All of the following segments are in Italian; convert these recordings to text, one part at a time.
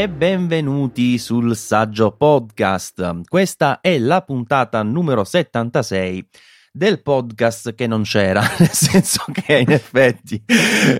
e benvenuti sul Saggio Podcast. Questa è la puntata numero 76 del podcast che non c'era, nel senso che in effetti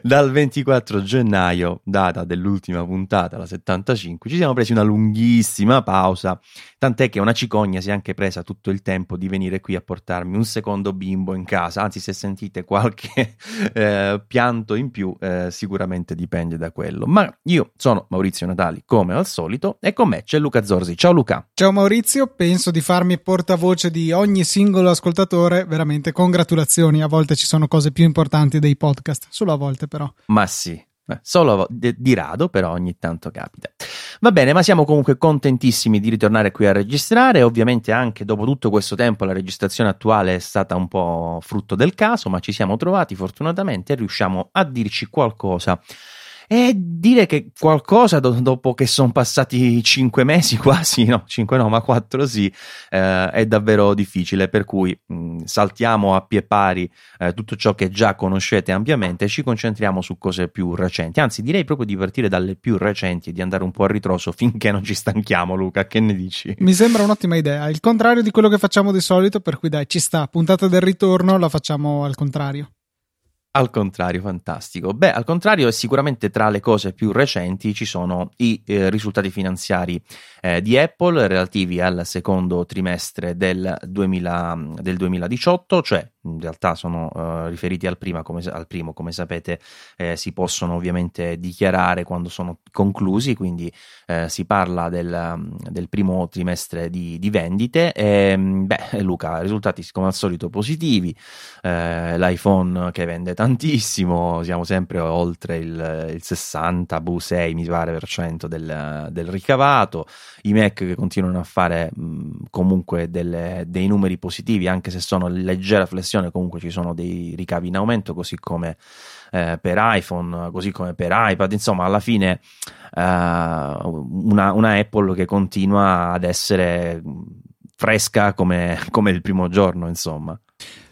dal 24 gennaio, data dell'ultima puntata, la 75, ci siamo presi una lunghissima pausa, tant'è che una cicogna si è anche presa tutto il tempo di venire qui a portarmi un secondo bimbo in casa, anzi se sentite qualche eh, pianto in più eh, sicuramente dipende da quello. Ma io sono Maurizio Natali come al solito e con me c'è Luca Zorzi. Ciao Luca. Ciao Maurizio, penso di farmi portavoce di ogni singolo ascoltatore veramente congratulazioni. A volte ci sono cose più importanti dei podcast, solo a volte però. Ma sì, eh, solo di rado, però ogni tanto capita. Va bene, ma siamo comunque contentissimi di ritornare qui a registrare. Ovviamente, anche dopo tutto questo tempo, la registrazione attuale è stata un po' frutto del caso, ma ci siamo trovati fortunatamente e riusciamo a dirci qualcosa e dire che qualcosa do- dopo che sono passati cinque mesi quasi, no, cinque no, ma quattro sì, eh, è davvero difficile. Per cui mh, saltiamo a pie pari eh, tutto ciò che già conoscete ampiamente e ci concentriamo su cose più recenti. Anzi, direi proprio di partire dalle più recenti e di andare un po' a ritroso finché non ci stanchiamo, Luca. Che ne dici? Mi sembra un'ottima idea. Il contrario di quello che facciamo di solito, per cui dai, ci sta. Puntata del ritorno la facciamo al contrario. Al contrario, fantastico. Beh, al contrario, sicuramente tra le cose più recenti ci sono i eh, risultati finanziari eh, di Apple relativi al secondo trimestre del, 2000, del 2018, cioè in realtà sono uh, riferiti al, come, al, primo, come sapete eh, si possono ovviamente dichiarare quando sono conclusi, quindi eh, si parla del, del, primo trimestre di, di vendite. E, beh, Luca, risultati come al solito positivi, eh, l'iPhone che vende tantissimo, siamo sempre oltre il, il 60, bu 6 mi pare per cento del, del ricavato, i Mac che continuano a fare mh, comunque delle, dei numeri positivi anche se sono leggera flessione connessione comunque ci sono dei ricavi in aumento, così come eh, per iPhone, così come per iPad, insomma alla fine eh, una, una, Apple che continua ad essere fresca come, come il primo giorno, insomma.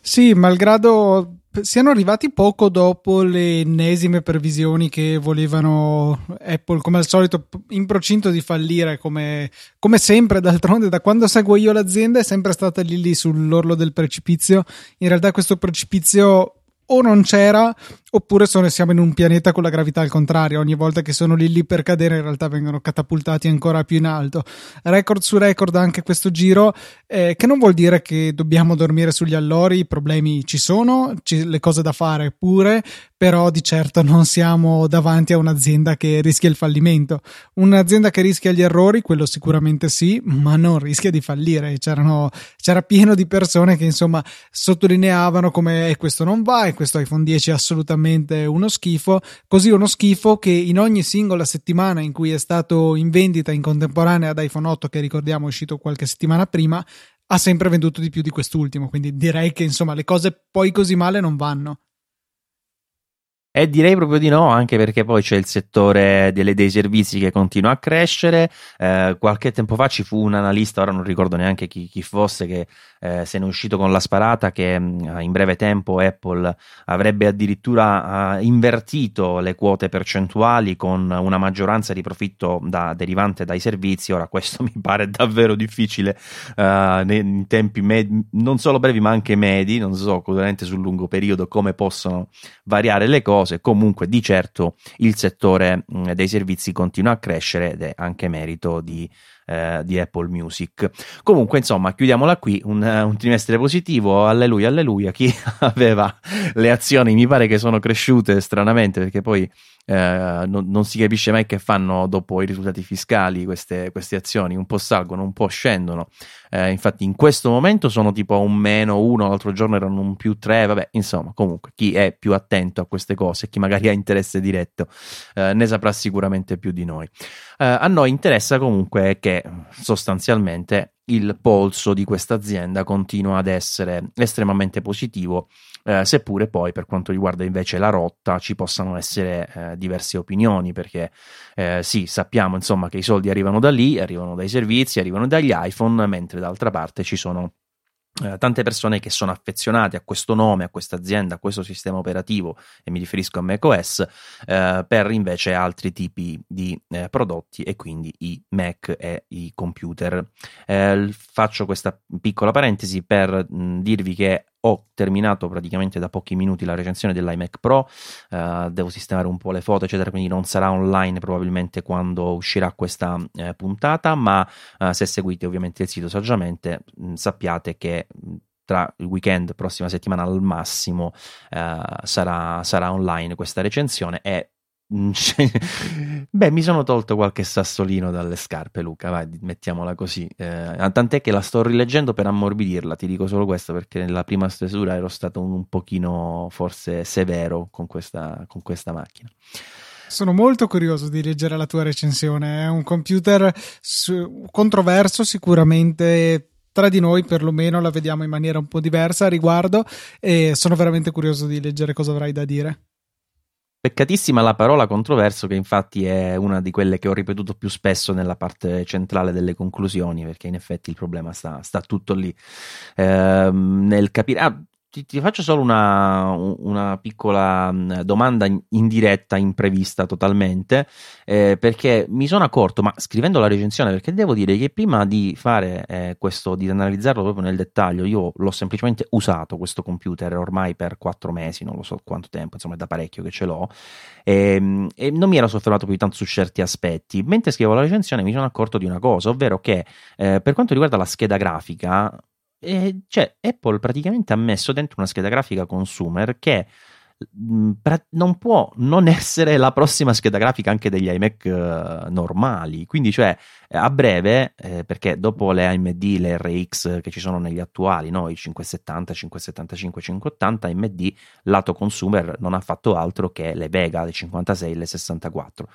Sì, malgrado siano arrivati poco dopo le ennesime previsioni che volevano Apple, come al solito, in procinto di fallire, come, come, sempre. D'altronde, da quando seguo io l'azienda, è sempre stata lì, lì sull'orlo del precipizio. In realtà, questo precipizio o non c'era oppure sono, siamo in un pianeta con la gravità al contrario. Ogni volta che sono lì lì per cadere in realtà vengono catapultati ancora più in alto. Record su record anche questo giro eh, che non vuol dire che dobbiamo dormire sugli allori i problemi ci sono ci, le cose da fare pure però di certo non siamo davanti a un'azienda che rischia il fallimento. Un'azienda che rischia gli errori quello sicuramente sì ma non rischia di fallire. C'erano, c'era pieno di persone che insomma sottolineavano come eh, questo non va e questo iPhone 10 è assolutamente uno schifo, così uno schifo che in ogni singola settimana in cui è stato in vendita in contemporanea ad iPhone 8 che ricordiamo è uscito qualche settimana prima, ha sempre venduto di più di quest'ultimo, quindi direi che insomma le cose poi così male non vanno. E direi proprio di no, anche perché poi c'è il settore delle, dei servizi che continua a crescere. Eh, qualche tempo fa ci fu un analista, ora non ricordo neanche chi, chi fosse, che eh, se ne è uscito con la sparata che mh, mm, in breve tempo Apple avrebbe addirittura uh, invertito le quote percentuali con una maggioranza di profitto da, derivante dai servizi. Ora, questo mi pare davvero difficile uh, in tempi med- non solo brevi, ma anche medi. Non so, ovviamente sul lungo periodo, come possono variare le cose cose, comunque di certo il settore dei servizi continua a crescere ed è anche merito di, eh, di Apple Music. Comunque, insomma, chiudiamola qui, un, un, trimestre positivo, alleluia, alleluia, chi aveva le azioni mi pare che sono cresciute stranamente perché poi eh, non, non, si capisce mai che fanno dopo i risultati fiscali queste, queste azioni, un po' salgono, un po' scendono. Eh, infatti, in questo momento sono tipo un meno uno, l'altro giorno erano un più tre. Vabbè, insomma, comunque, chi è più attento a queste cose, chi magari ha interesse diretto, eh, ne saprà sicuramente più di noi. Eh, a noi interessa comunque che sostanzialmente il polso di questa azienda continua ad essere estremamente positivo eh, seppure poi per quanto riguarda invece la rotta ci possano essere eh, diverse opinioni, perché eh, sì, sappiamo insomma che i soldi arrivano da lì, arrivano dai servizi, arrivano dagli iPhone, mentre d'altra parte ci sono eh, tante persone che sono affezionate a questo nome, a questa azienda, a questo sistema operativo, e mi riferisco a macOS, eh, per invece altri tipi di eh, prodotti e quindi i Mac e i computer. Eh, faccio questa piccola parentesi per mh, dirvi che ho terminato praticamente da pochi minuti la recensione dell'iMac Pro, uh, devo sistemare un po' le foto, eccetera, quindi non sarà online probabilmente quando uscirà questa eh, puntata, ma uh, se seguite ovviamente il sito saggiamente mh, sappiate che tra il weekend, prossima settimana al massimo, uh, sarà, sarà online questa recensione e Beh, mi sono tolto qualche sassolino dalle scarpe, Luca. Vai, mettiamola così. Eh, tant'è che la sto rileggendo per ammorbidirla. Ti dico solo questo perché nella prima stesura ero stato un, un pochino forse severo con questa, con questa macchina. Sono molto curioso di leggere la tua recensione. È un computer su- controverso, sicuramente tra di noi perlomeno la vediamo in maniera un po' diversa a riguardo e sono veramente curioso di leggere cosa avrai da dire. Peccatissima la parola controverso, che infatti è una di quelle che ho ripetuto più spesso nella parte centrale delle conclusioni, perché in effetti il problema sta, sta tutto lì. Eh, nel capire. Ah, ti, ti, faccio solo una, una, piccola domanda in diretta, imprevista totalmente, eh, perché mi sono accorto, ma scrivendo la recensione, perché devo dire che prima di fare eh, questo, di analizzarlo proprio nel dettaglio, io l'ho semplicemente usato questo computer ormai per quattro mesi, non lo so quanto tempo, insomma è da parecchio che ce l'ho, e, ehm, e non mi ero soffermato più tanto su certi aspetti. Mentre scrivevo la recensione mi sono accorto di una cosa, ovvero che eh, per quanto riguarda la scheda grafica, e cioè, Apple praticamente ha messo dentro una scheda grafica consumer che mh, non può non essere la prossima scheda grafica anche degli iMac uh, normali. Quindi, cioè, a breve, eh, perché dopo le AMD, le RX che ci sono negli attuali, no? i 570, 575, 580, AMD lato consumer non ha fatto altro che le Vega, le 56, le 64.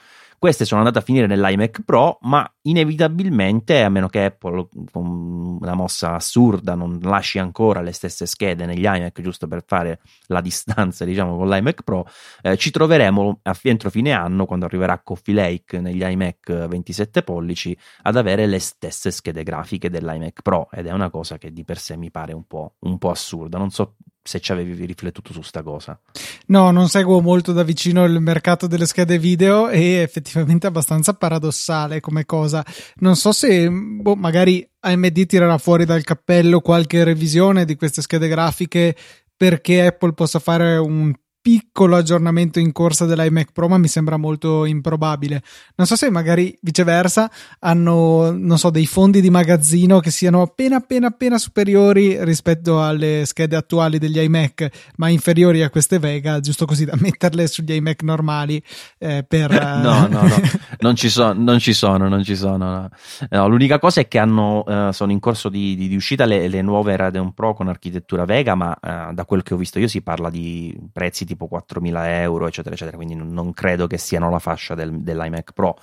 Queste sono andate a finire nell'iMac Pro, ma inevitabilmente, a meno che Apple con una mossa assurda non lasci ancora le stesse schede negli iMac giusto per fare la distanza, diciamo, con l'iMac Pro, eh, ci troveremo a, entro fine anno, quando arriverà Coffee Lake negli iMac 27 pollici, ad avere le stesse schede grafiche dell'iMac Pro ed è una cosa che di per sé mi pare un po', un po assurda. Non so se ci avevi riflettuto su sta cosa. No, non seguo molto da vicino il mercato delle schede video e effettivamente è abbastanza paradossale come cosa. Non so se boh, magari AMD tirerà fuori dal cappello qualche revisione di queste schede grafiche perché Apple possa fare un piccolo aggiornamento in corsa dell'iMac Pro, ma mi sembra molto improbabile. Non so se magari viceversa hanno, non so, dei fondi di magazzino che siano appena appena appena superiori rispetto alle schede attuali degli iMac, ma inferiori a queste Vega, giusto così da metterle sugli iMac normali eh, per... no, no, no, non ci, so, non ci sono, non ci sono. No. L'unica cosa è che hanno, uh, sono in corso di, di, di uscita le, le, nuove Radeon Pro con architettura Vega, ma uh, da quel che ho visto io si parla di prezzi tipo 4.000 euro, eccetera, eccetera. Quindi non credo che siano la fascia del, dell'iMac Pro.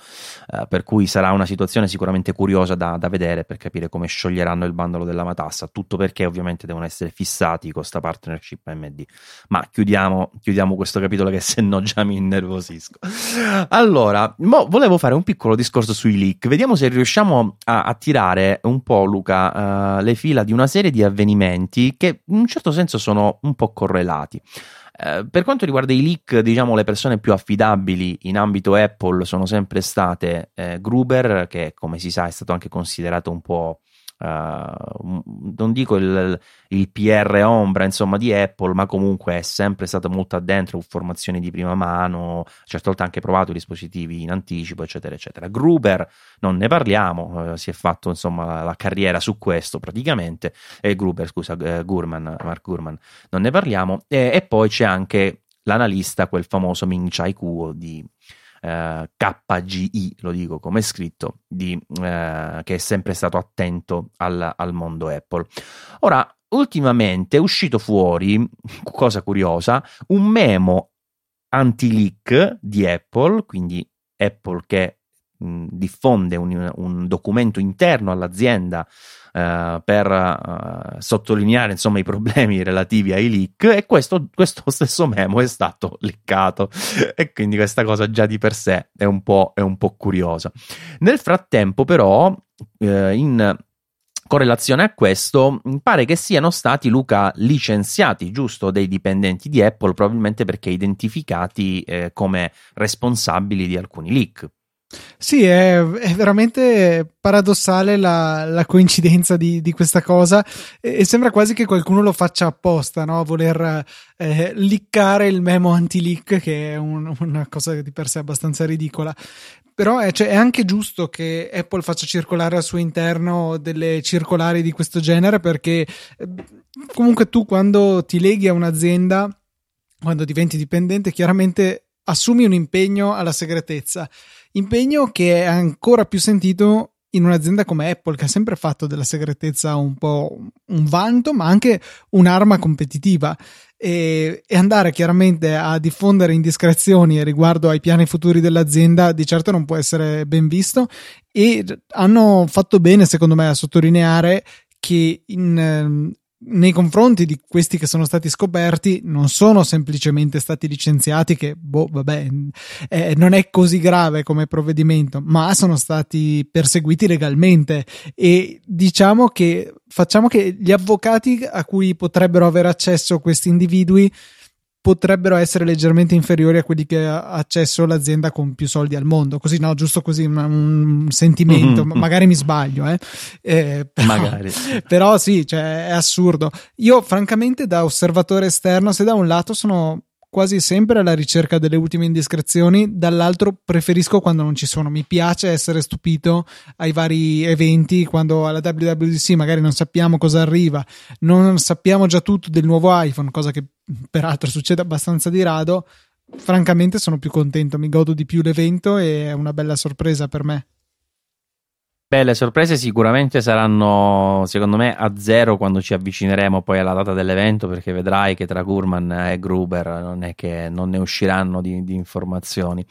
Eh, per cui sarà una situazione sicuramente curiosa da, da, vedere per capire come scioglieranno il bandolo della matassa. Tutto perché ovviamente devono essere fissati con questa partnership AMD. Ma chiudiamo, chiudiamo questo capitolo che se no già mi innervosisco. Allora, volevo fare un piccolo discorso sui leak. Vediamo se riusciamo a, a tirare un po', Luca, uh, le fila di una serie di avvenimenti che in un certo senso sono un po' correlati. Eh, per quanto riguarda i leak, diciamo le persone più affidabili in ambito Apple sono sempre state eh, Gruber, che come si sa è stato anche considerato un po' Uh, non dico il, il, PR ombra insomma di Apple, ma comunque è sempre stato molto addentro, informazioni di prima mano, certe volte ha anche provato i dispositivi in anticipo, eccetera, eccetera. Gruber non ne parliamo, uh, si è fatto insomma la, la, carriera su questo praticamente, e Gruber, scusa, uh, Gurman, Mark Gurman, non ne parliamo, e, e poi c'è anche l'analista, quel famoso Ming Chai Kuo di eh, KGI, lo dico come è scritto, di, eh, che è sempre stato attento al, al mondo Apple. Ora, ultimamente è uscito fuori, cosa curiosa, un memo anti-leak di Apple, quindi Apple che diffonde un, un, documento interno all'azienda uh, per uh, sottolineare insomma i problemi relativi ai leak e questo, questo stesso memo è stato leccato e quindi questa cosa già di per sé è un po', è un po curiosa. Nel frattempo però uh, in correlazione a questo, pare che siano stati, Luca, licenziati, giusto, dei dipendenti di Apple, probabilmente perché identificati eh, come responsabili di alcuni leak. Sì, è, è veramente paradossale la, la coincidenza di, di, questa cosa e, e, sembra quasi che qualcuno lo faccia apposta, no? voler eh, liccare il memo anti-leak, che è un, una cosa di per sé abbastanza ridicola. Però è, cioè, è, anche giusto che Apple faccia circolare al suo interno delle circolari di questo genere perché eh, comunque tu quando ti leghi a un'azienda, quando diventi dipendente, chiaramente assumi un impegno alla segretezza Impegno che è ancora più sentito in un'azienda come Apple, che ha sempre fatto della segretezza un po' un vanto, ma anche un'arma competitiva. E, e, andare chiaramente a diffondere indiscrezioni riguardo ai piani futuri dell'azienda di certo non può essere ben visto e hanno fatto bene secondo me a sottolineare che in, nei confronti di questi che sono stati scoperti non sono semplicemente stati licenziati che boh vabbè eh, non è così grave come provvedimento ma sono stati perseguiti legalmente. E diciamo che facciamo che gli avvocati a cui potrebbero avere accesso questi individui potrebbero essere leggermente inferiori a quelli che ha accesso l'azienda con più soldi al mondo. Così, no, giusto così un, sentimento. Mm-hmm. Magari mi sbaglio, eh. eh però, Magari. Però sì, cioè, è assurdo. Io, francamente, da osservatore esterno, se da un lato sono quasi sempre alla ricerca delle ultime indiscrezioni, dall'altro preferisco quando non ci sono. Mi piace essere stupito ai vari eventi, quando alla WWDC magari non sappiamo cosa arriva, non sappiamo già tutto del nuovo iPhone, cosa che peraltro succede abbastanza di rado. Francamente sono più contento, mi godo di più l'evento e è una bella sorpresa per me. Beh, le sorprese sicuramente saranno, secondo me, a zero quando ci avvicineremo poi alla data dell'evento, perché vedrai che tra Gurman e Gruber non è che non ne usciranno di, di informazioni.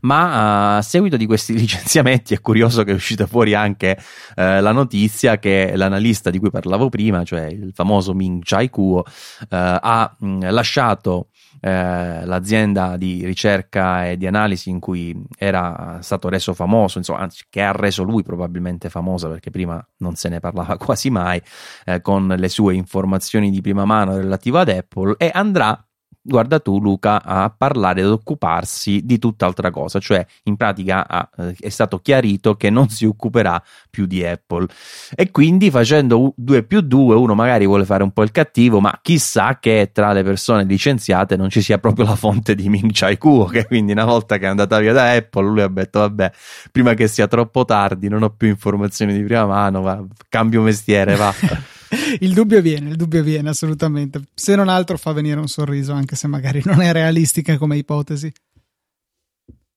Ma a seguito di questi licenziamenti è curioso che è uscita fuori anche eh, la notizia che l'analista di cui parlavo prima, cioè il famoso Ming Chai Kuo, eh, ha mh, lasciato eh, l'azienda di ricerca e di analisi in cui era stato reso famoso, insomma, anzi, che ha reso lui probabilmente famoso perché prima non se ne parlava quasi mai, eh, con le sue informazioni di prima mano relative ad Apple e andrà guarda tu Luca a parlare ad occuparsi di tutt'altra cosa, cioè in pratica ha, eh, è stato chiarito che non si occuperà più di Apple e quindi facendo 2 più 2 uno magari vuole fare un po' il cattivo, ma chissà che tra le persone licenziate non ci sia proprio la fonte di Ming Chai Kuo, che quindi una volta che è andata via da Apple lui ha detto vabbè, prima che sia troppo tardi, non ho più informazioni di prima mano, va, cambio mestiere, va. il dubbio viene, il dubbio viene assolutamente. Se non altro fa venire un sorriso, anche se magari non è realistica come ipotesi.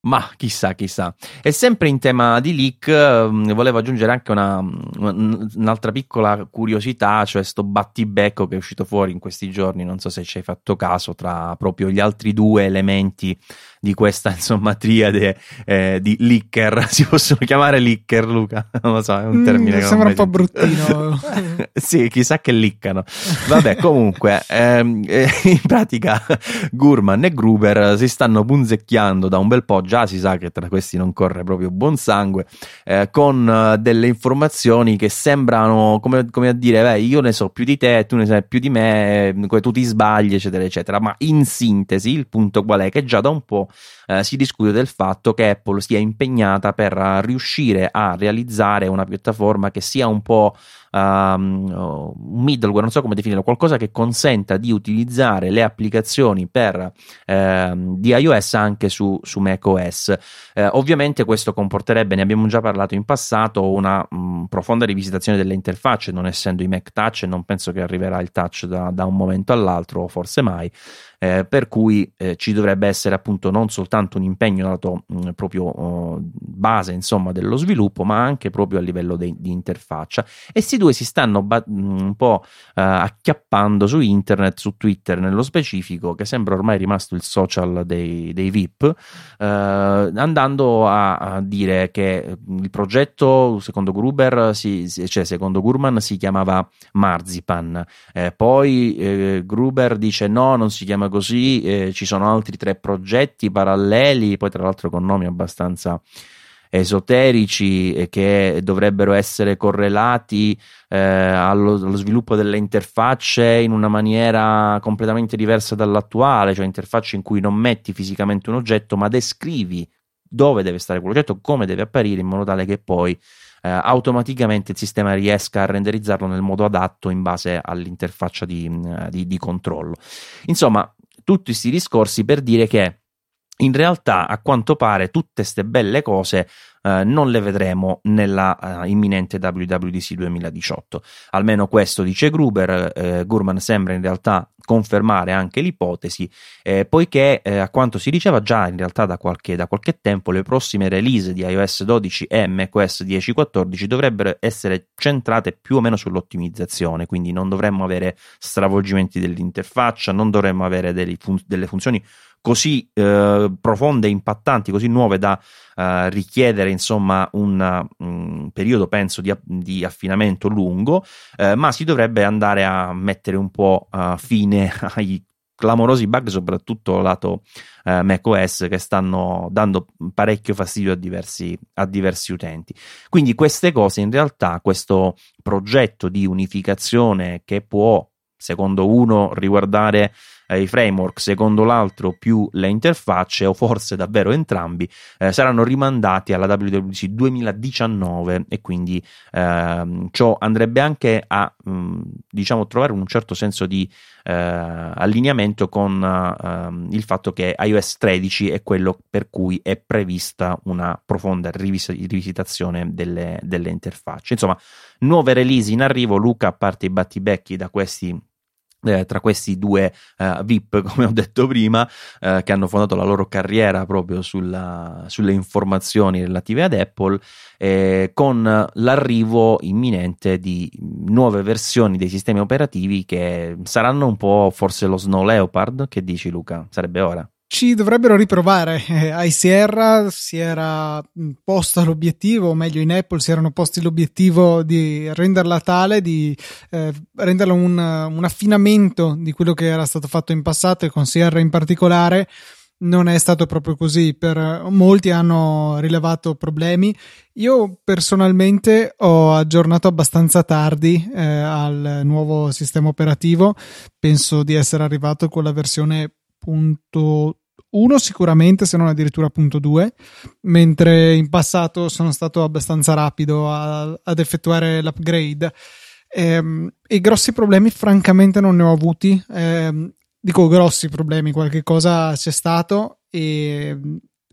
Ma chissà, chissà. E sempre in tema di leak, eh, volevo aggiungere anche una, un'altra piccola curiosità, cioè sto battibecco che è uscito fuori in questi giorni, non so se ci hai fatto caso, tra proprio gli altri due elementi di questa insomma triade eh, di licker si possono chiamare licker Luca? Non lo so è un mm, termine mm, sembra un po' bruttino. Sì chissà che liccano. Vabbè comunque ehm, eh, in pratica Gurman e Gruber si stanno punzecchiando da un bel po' già si sa che tra questi non corre proprio buon sangue eh, con uh, delle informazioni che sembrano come, come a dire beh io ne so più di te tu ne sai più di me tu ti sbagli eccetera eccetera. Ma in sintesi il punto qual è? Che già da un po' eh, si discute del fatto che Apple sia impegnata per riuscire a realizzare una piattaforma che sia un po' um, un middleware, non so come definirlo, qualcosa che consenta di utilizzare le applicazioni per, eh, di iOS anche su, su macOS. Eh, ovviamente questo comporterebbe, ne abbiamo già parlato in passato, una mh, profonda rivisitazione delle interfacce, non essendo i Mac Touch, non penso che arriverà il touch da, da un momento all'altro, o forse mai. Eh, per cui eh, ci dovrebbe essere appunto non soltanto un impegno dato mh, proprio uh, base insomma dello sviluppo ma anche proprio a livello de- di interfaccia e si due si stanno ba- un po' uh, acchiappando su internet, su Twitter nello specifico, che sembra ormai rimasto il social dei, dei VIP, uh, andando a, a, dire che il progetto, secondo Gruber, si, cioè secondo Gurman, si chiamava Marzipan. Eh, poi eh, Gruber dice no, non si chiama così, eh, ci sono altri tre progetti paralleli, poi tra l'altro con nomi abbastanza esoterici che dovrebbero essere correlati eh, allo, allo, sviluppo delle interfacce in una maniera completamente diversa dall'attuale, cioè interfacce in cui non metti fisicamente un oggetto ma descrivi dove deve stare quell'oggetto, come deve apparire in modo tale che poi eh, automaticamente il sistema riesca a renderizzarlo nel modo adatto in base all'interfaccia di, di, di controllo. Insomma, tutti questi discorsi per dire che in realtà, a quanto pare, tutte queste belle cose eh, non le vedremo nella uh, imminente WWDC 2018. Almeno questo dice Gruber. Eh, Gurman sembra in realtà confermare anche l'ipotesi, eh, poiché eh, a quanto si diceva già in realtà da qualche, da qualche, tempo, le prossime release di iOS 12 e macOS 10.14 dovrebbero essere centrate più o meno sull'ottimizzazione, quindi non dovremmo avere stravolgimenti dell'interfaccia, non dovremmo avere fun- delle funzioni così eh, profonde e impattanti, così nuove da eh, richiedere insomma un, un periodo penso di, di affinamento lungo, eh, ma si dovrebbe andare a mettere un po' uh, fine ai clamorosi bug, soprattutto lato eh, macOS, che stanno dando parecchio fastidio a diversi, a diversi utenti. Quindi queste cose, in realtà, questo progetto di unificazione che può, secondo uno, riguardare eh, i framework, secondo l'altro più le interfacce, o forse davvero entrambi, eh, saranno rimandati alla WWDC 2019 e quindi ehm, ciò andrebbe anche a mh, diciamo trovare un certo senso di eh, allineamento con ehm, il fatto che iOS 13 è quello per cui è prevista una profonda rivis- rivisitazione delle, delle interfacce. Insomma, nuove release in arrivo. Luca, a parte i battibecchi da questi eh, tra questi due uh, VIP, come ho detto prima, uh, che hanno fondato la loro carriera proprio sulla, sulle informazioni relative ad Apple, eh, con l'arrivo imminente di nuove versioni dei sistemi operativi che saranno un po' forse lo Snow Leopard. Che dici, Luca? Sarebbe ora? Ci dovrebbero riprovare. Ai Sierra si era posta l'obiettivo, o meglio in Apple si erano posti l'obiettivo di renderla tale, di eh, renderla un, un, affinamento di quello che era stato fatto in passato e con Sierra in particolare. Non è stato proprio così, per molti hanno rilevato problemi. Io personalmente ho aggiornato abbastanza tardi eh, al nuovo sistema operativo, penso di essere arrivato con la versione punto 1 sicuramente, se non addirittura punto 2, mentre in passato sono stato abbastanza rapido a, ad effettuare l'upgrade. Ehm, e, grossi problemi francamente non ne ho avuti. E, dico grossi problemi, qualche cosa c'è stato e,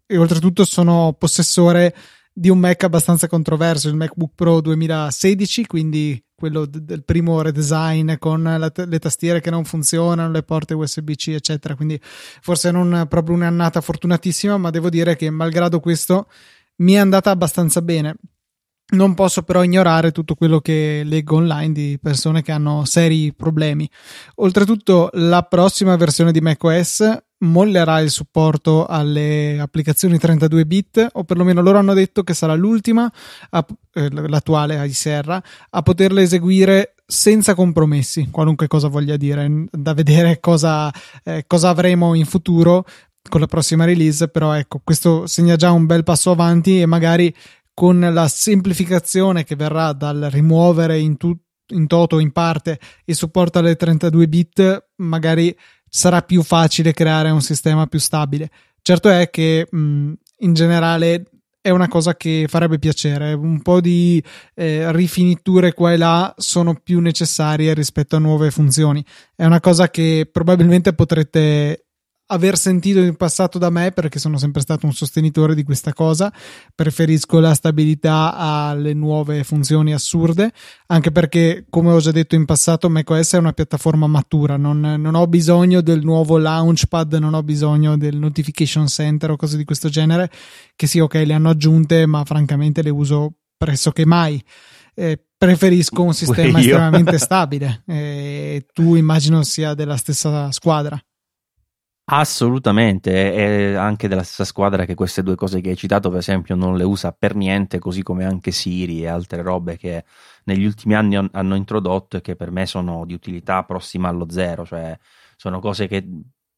e oltretutto sono possessore di un Mac abbastanza controverso, il MacBook Pro 2016, quindi quello d- del primo redesign con la, le tastiere che non funzionano, le porte USB-C, eccetera. Quindi forse non proprio un'annata fortunatissima, ma devo dire che malgrado questo mi è andata abbastanza bene. Non posso però ignorare tutto quello che leggo online di persone che hanno seri problemi. Oltretutto, la prossima versione di macOS mollerà il supporto alle applicazioni 32 bit o perlomeno loro hanno detto che sarà l'ultima a, eh, l'attuale a Serra a poterle eseguire senza compromessi qualunque cosa voglia dire da vedere cosa, eh, cosa avremo in futuro con la prossima release però ecco questo segna già un bel passo avanti e magari con la semplificazione che verrà dal rimuovere in tutto in toto in parte il supporto alle 32 bit magari sarà più facile creare un sistema più stabile. Certo è che mh, in generale è una cosa che farebbe piacere. Un po' di eh, rifiniture qua e là sono più necessarie rispetto a nuove funzioni. È una cosa che probabilmente potrete aver sentito in passato da me perché sono sempre stato un sostenitore di questa cosa preferisco la stabilità alle nuove funzioni assurde anche perché come ho già detto in passato macOS è una piattaforma matura non, non ho bisogno del nuovo launchpad non ho bisogno del notification center o cose di questo genere che sì ok le hanno aggiunte ma francamente le uso pressoché mai. Eh, preferisco un sistema estremamente stabile eh, tu immagino sia della stessa squadra Assolutamente, è anche della stessa squadra che queste due cose che hai citato, per esempio, non le usa per niente, così come anche Siri e altre robe che negli ultimi anni hanno introdotto e che per me sono di utilità prossima allo zero, cioè sono cose che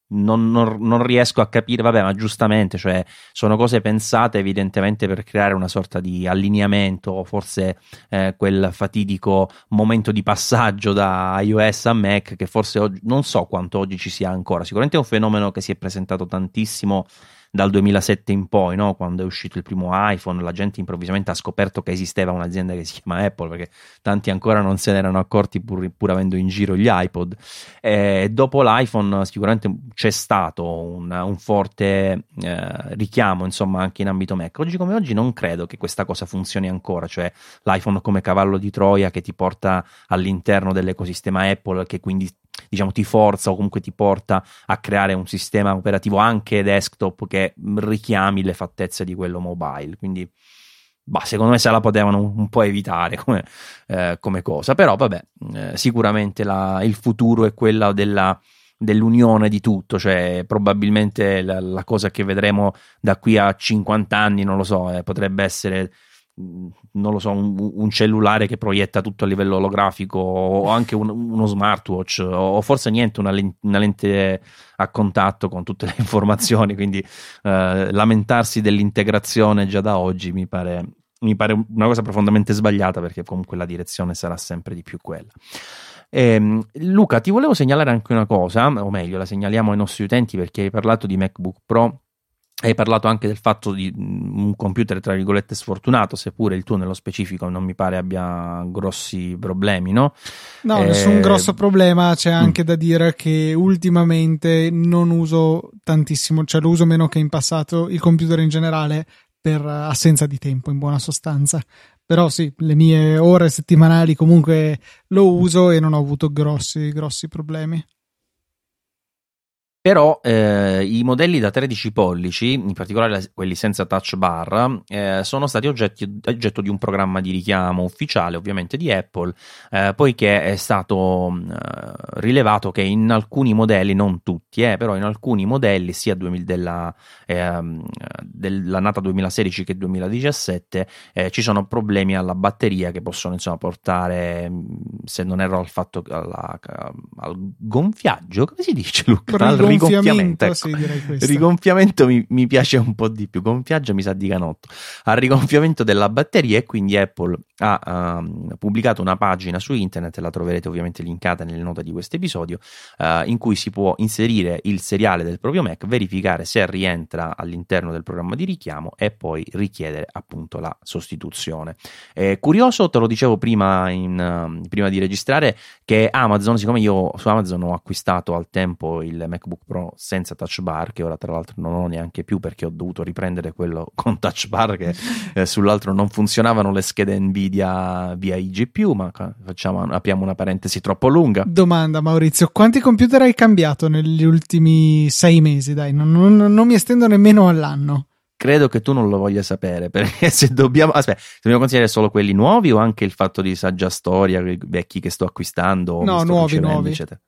non, non, non, riesco a capire, vabbè, ma giustamente, cioè, sono cose pensate evidentemente per creare una sorta di allineamento, forse eh, quel fatidico momento di passaggio da iOS a Mac, che forse oggi, non so quanto oggi ci sia ancora, sicuramente è un fenomeno che si è presentato tantissimo dal 2007 in poi, no? quando è uscito il primo iPhone, la gente improvvisamente ha scoperto che esisteva un'azienda che si chiama Apple, perché tanti ancora non se ne erano accorti pur, pur avendo in giro gli iPod. E dopo l'iPhone sicuramente c'è stato un, un forte eh, richiamo, insomma, anche in ambito Mac. Oggi come oggi non credo che questa cosa funzioni ancora, cioè l'iPhone come cavallo di Troia che ti porta all'interno dell'ecosistema Apple, che quindi diciamo ti forza o comunque ti porta a creare un sistema operativo anche desktop che richiami le fattezze di quello mobile. Quindi bah, secondo me se la potevano un po' evitare come, eh, come cosa. Però vabbè, eh, sicuramente la, il futuro è quello della, dell'unione di tutto, cioè probabilmente la, la, cosa che vedremo da qui a 50 anni, non lo so, eh, potrebbe essere non lo so, un, un, cellulare che proietta tutto a livello olografico o anche un, uno smartwatch o forse niente, una, una, lente a contatto con tutte le informazioni, quindi eh, lamentarsi dell'integrazione già da oggi mi pare, mi pare una cosa profondamente sbagliata perché comunque la direzione sarà sempre di più quella. Eh, Luca, ti volevo segnalare anche una cosa, o meglio, la segnaliamo ai nostri utenti perché hai parlato di MacBook Pro hai parlato anche del fatto di mm, un computer tra virgolette sfortunato, seppure il tuo nello specifico non mi pare abbia grossi problemi, no? No, eh, nessun grosso problema. C'è mm. anche mm. da dire che ultimamente non uso tantissimo, cioè lo uso meno che in passato, il computer in generale per assenza di tempo, in buona sostanza. Però sì, le mie ore settimanali comunque lo uso e non ho avuto grossi, grossi problemi. Però eh, i modelli da 13 pollici, in particolare quelli senza touch bar, eh, sono stati oggetti, oggetto di un programma di richiamo ufficiale, ovviamente di Apple, eh, poiché è stato eh, rilevato che in alcuni modelli, non tutti, eh, però in alcuni modelli, sia 2000, della, ehm, dell'annata 2016 che 2017, eh, ci sono problemi alla batteria che possono insomma portare, se non erro, al fatto alla, al gonfiaggio, come si dice Luca? Al rigonfiamento. Ecco. Sì, rigonfiamento mi, mi, piace un po' di più. Gonfiaggio mi sa di canotto. Al rigonfiamento della batteria e quindi Apple ha uh, pubblicato una pagina su internet, la troverete ovviamente linkata nelle note di questo episodio, uh, in cui si può inserire il seriale del proprio Mac, verificare se rientra all'interno del programma di richiamo e poi richiedere appunto la sostituzione. Eh, curioso, te lo dicevo prima, in, uh, prima di registrare, che Amazon, siccome io su Amazon ho acquistato al tempo il MacBook Pro senza touch bar, che ora tra l'altro non ho neanche più perché ho dovuto riprendere quello con touch bar che eh, sull'altro non funzionavano le schede Nvidia via IGPU, ma facciamo, apriamo una parentesi troppo lunga. Domanda Maurizio, quanti computer hai cambiato negli ultimi sei mesi? Dai, non, non, non mi estendo nemmeno all'anno credo che tu non lo voglia sapere perché se dobbiamo aspetta dobbiamo considerare solo quelli nuovi o anche il fatto di saggia storia vecchi che sto acquistando no nuovi nuovi eccetera.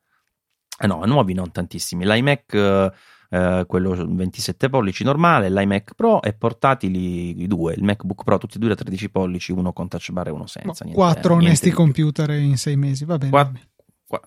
Eh no, nuovi non tantissimi. L'iMac. Uh, quello 27 pollici normale, l'iMac Pro e portatili i due, il MacBook Pro tutti e due da 13 pollici, uno con touch bar e uno senza. Niente, quattro onesti niente computer in sei mesi, va bene. Quatt-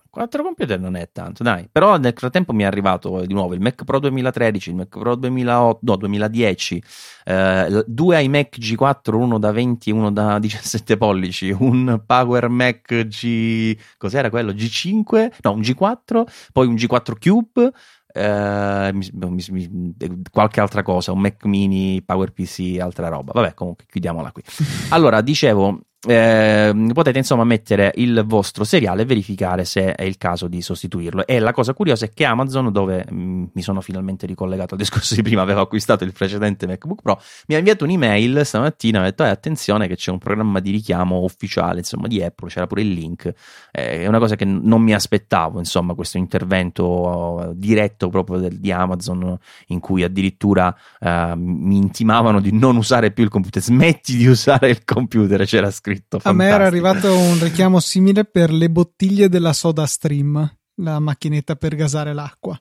4 computer non è tanto, dai. Però nel frattempo mi è arrivato di nuovo il Mac Pro 2013, il Mac Pro 2008, no, 2010, eh, due iMac G4, uno da 20 e uno da 17 pollici, un Power Mac G... cos'era quello? G5? No, un G4, poi un G4 Cube, eh, mi, boh, mi, qualche altra cosa, un Mac Mini, Power PC, altra roba. Vabbè, comunque chiudiamola qui. Allora, dicevo eh, potete insomma mettere il vostro seriale e verificare se è il caso di sostituirlo. E la cosa curiosa è che Amazon, dove mh, mm, mi sono finalmente ricollegato al discorso di prima, avevo acquistato il precedente MacBook Pro, mi ha inviato un'email stamattina, ha detto: eh, attenzione, che c'è un programma di richiamo ufficiale insomma di Apple, c'era pure il link. Eh, è una cosa che non mi aspettavo, insomma, questo intervento diretto proprio del, di Amazon, in cui addirittura uh, mi intimavano di non usare più il computer, smetti di usare il computer, c'era scritto scritto. A me era arrivato un richiamo simile per le bottiglie della Soda Stream, la macchinetta per gasare l'acqua,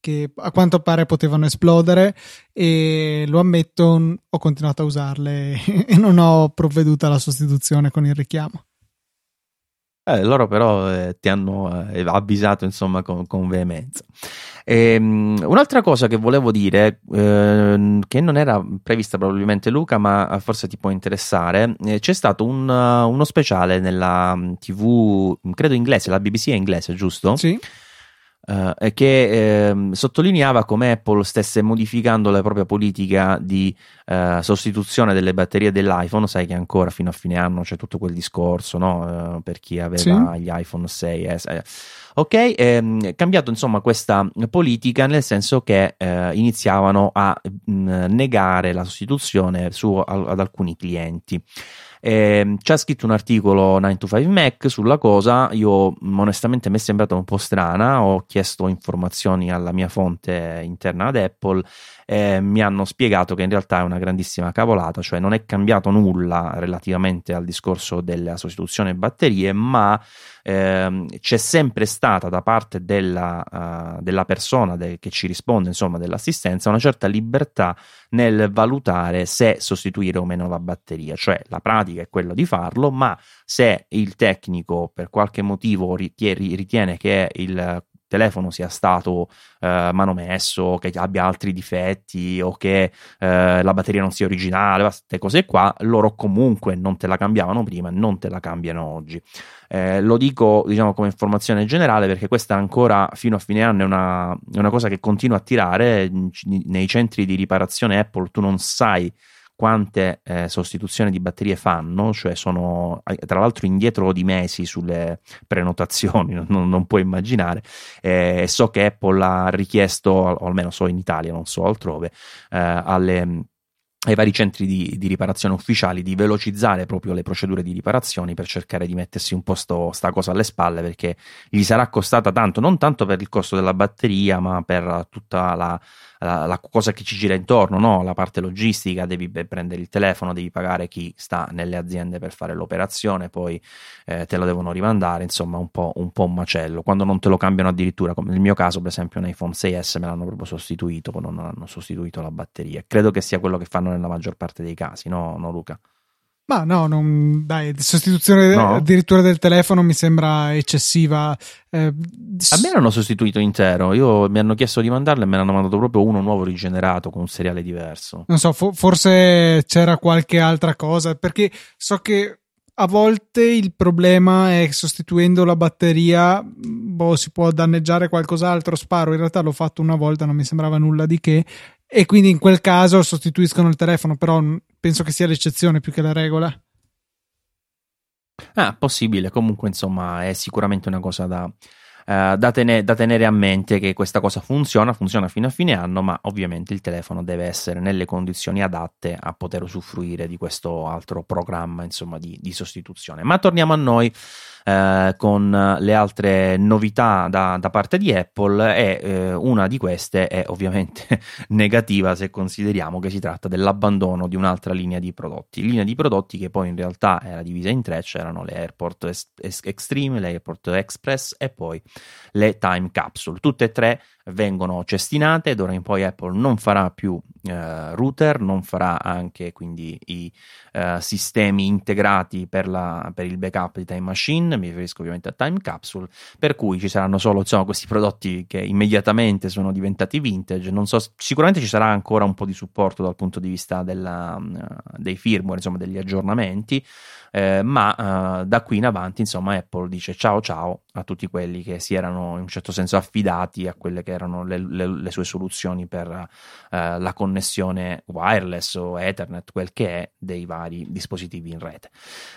che a quanto pare potevano esplodere e lo ammetto, ho continuato a usarle e non ho provveduto alla sostituzione con il richiamo. Eh, loro però eh, ti hanno eh, avvisato insomma con, con veemenza. E, um, un'altra cosa che volevo dire, eh, che non era prevista probabilmente Luca, ma forse ti può interessare, eh, c'è stato un, uh, uno speciale nella mm, TV, credo inglese, la BBC è inglese, giusto? Sì. Uh, che eh, sottolineava come Apple stesse modificando la propria politica di uh, sostituzione delle batterie dell'iPhone. Sai che ancora fino a fine anno c'è tutto quel discorso no? uh, per chi aveva sì. gli iPhone 6S. Ok, ehm, cambiato insomma questa politica nel senso che eh, iniziavano a mh, negare la sostituzione su, a, ad alcuni clienti. Eh, ha scritto un articolo 9 to 5 Mac sulla cosa. Io onestamente mi è sembrata un po' strana. Ho chiesto informazioni alla mia fonte interna ad Apple eh, mi hanno spiegato che in realtà è una grandissima cavolata, cioè non è cambiato nulla relativamente al discorso della sostituzione batterie, ma ehm, c'è sempre stata da parte della, uh, della persona de- che ci risponde, insomma, dell'assistenza, una certa libertà nel valutare se sostituire o meno la batteria, cioè la pratica è quella di farlo, ma se il tecnico per qualche motivo ritiene che il telefono sia stato eh, manomesso, che abbia altri difetti o che eh, la batteria non sia originale, queste cose qua, loro comunque non te la cambiavano prima e non te la cambiano oggi. Eh, lo dico diciamo come informazione generale perché questa ancora fino a fine anno è una, è una cosa che continua a tirare nei centri di riparazione Apple tu non sai quante eh, sostituzioni di batterie fanno, cioè sono eh, tra l'altro indietro di mesi sulle prenotazioni, non, non puoi immaginare. Eh, so che Apple ha richiesto, o almeno so in Italia, non so altrove, eh, alle ai vari centri di, di, riparazione ufficiali di velocizzare proprio le procedure di riparazioni per cercare di mettersi un po' sto, sta cosa alle spalle perché gli sarà costata tanto, non tanto per il costo della batteria, ma per tutta la, la, la cosa che ci gira intorno, no? la parte logistica, devi prendere il telefono, devi pagare chi sta nelle aziende per fare l'operazione, poi eh, te lo devono rimandare, insomma un po', un po' un macello. Quando non te lo cambiano addirittura, come nel mio caso per esempio un iPhone 6S me l'hanno proprio sostituito, non hanno sostituito la batteria. Credo che sia quello che fanno nella maggior parte dei casi, no, no Luca? Ma no, non, dai, sostituzione no? addirittura del telefono mi sembra eccessiva. Eh, a me l'hanno sostituito intero. Io mi hanno chiesto di mandarlo e me ne hanno mandato proprio uno nuovo rigenerato con un seriale diverso. Non so, fo- forse c'era qualche altra cosa. Perché so che a volte il problema è che sostituendo la batteria boh, si può danneggiare qualcos'altro. Sparo, in realtà l'ho fatto una volta, non mi sembrava nulla di che e quindi in quel caso sostituiscono il telefono, però penso che sia l'eccezione più che la regola. Ah, possibile, comunque insomma è sicuramente una cosa da, uh, da, tene- da, tenere a mente che questa cosa funziona, funziona fino a fine anno, ma ovviamente il telefono deve essere nelle condizioni adatte a poter usufruire di questo altro programma insomma di, di sostituzione. Ma torniamo a noi eh, con le altre novità da, da parte di Apple e eh, una di queste è ovviamente negativa se consideriamo che si tratta dell'abbandono di un'altra linea di prodotti. Linea di prodotti che poi in realtà era divisa in tre, c'erano le Airport Extreme, le Airport Express e poi le Time Capsule. Tutte e tre vengono cestinate, d'ora in poi Apple non farà più eh, router, non farà anche quindi i eh, sistemi integrati per, la, per, il backup di Time Machine, mi riferisco ovviamente a Time Capsule, per cui ci saranno solo insomma, questi prodotti che immediatamente sono diventati vintage, non so, sicuramente ci sarà ancora un po' di supporto dal punto di vista della, dei firmware, insomma degli aggiornamenti, eh, ma uh, da qui in avanti insomma Apple dice ciao ciao a tutti quelli che si erano in un certo senso affidati a quelle che erano le, le, le sue soluzioni per uh, la connessione wireless o Ethernet, quel che è dei vari dispositivi in rete.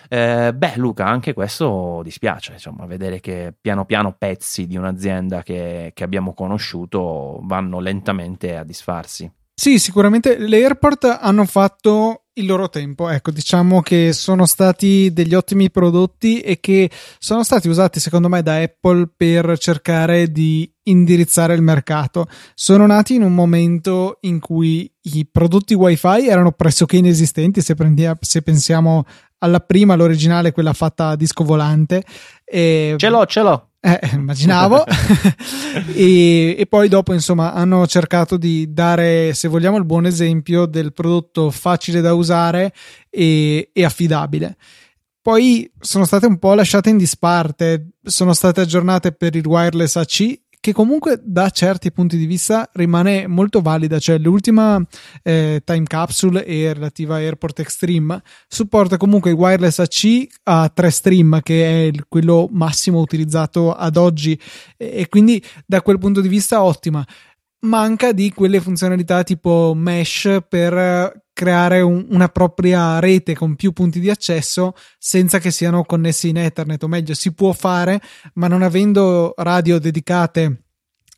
Eh, beh Luca, anche questo dispiace, insomma, vedere che piano piano pezzi di un'azienda che, che abbiamo conosciuto vanno lentamente a disfarsi. Sì, sicuramente le airport hanno fatto il loro tempo. Ecco, diciamo che sono stati degli ottimi prodotti e che sono stati usati, secondo me, da Apple per cercare di indirizzare il mercato. Sono nati in un momento in cui i prodotti WiFi erano pressoché inesistenti, se, prendiamo, se pensiamo alla prima, l'originale, quella fatta a disco volante. E... Ce l'ho, ce l'ho. Eh, immaginavo. e, e, poi dopo, insomma, hanno cercato di dare, se vogliamo, il buon esempio del prodotto facile da usare e, e affidabile. Poi sono state un po' lasciate in disparte, sono state aggiornate per il wireless AC che comunque da certi punti di vista rimane molto valida, cioè l'ultima eh, time capsule e relativa Airport Extreme supporta comunque il wireless AC a 3 stream che è il, quello massimo utilizzato ad oggi e, e quindi da quel punto di vista ottima manca di quelle funzionalità tipo mesh per creare un, una propria rete con più punti di accesso senza che siano connessi in Ethernet, o meglio, si può fare, ma non avendo radio dedicate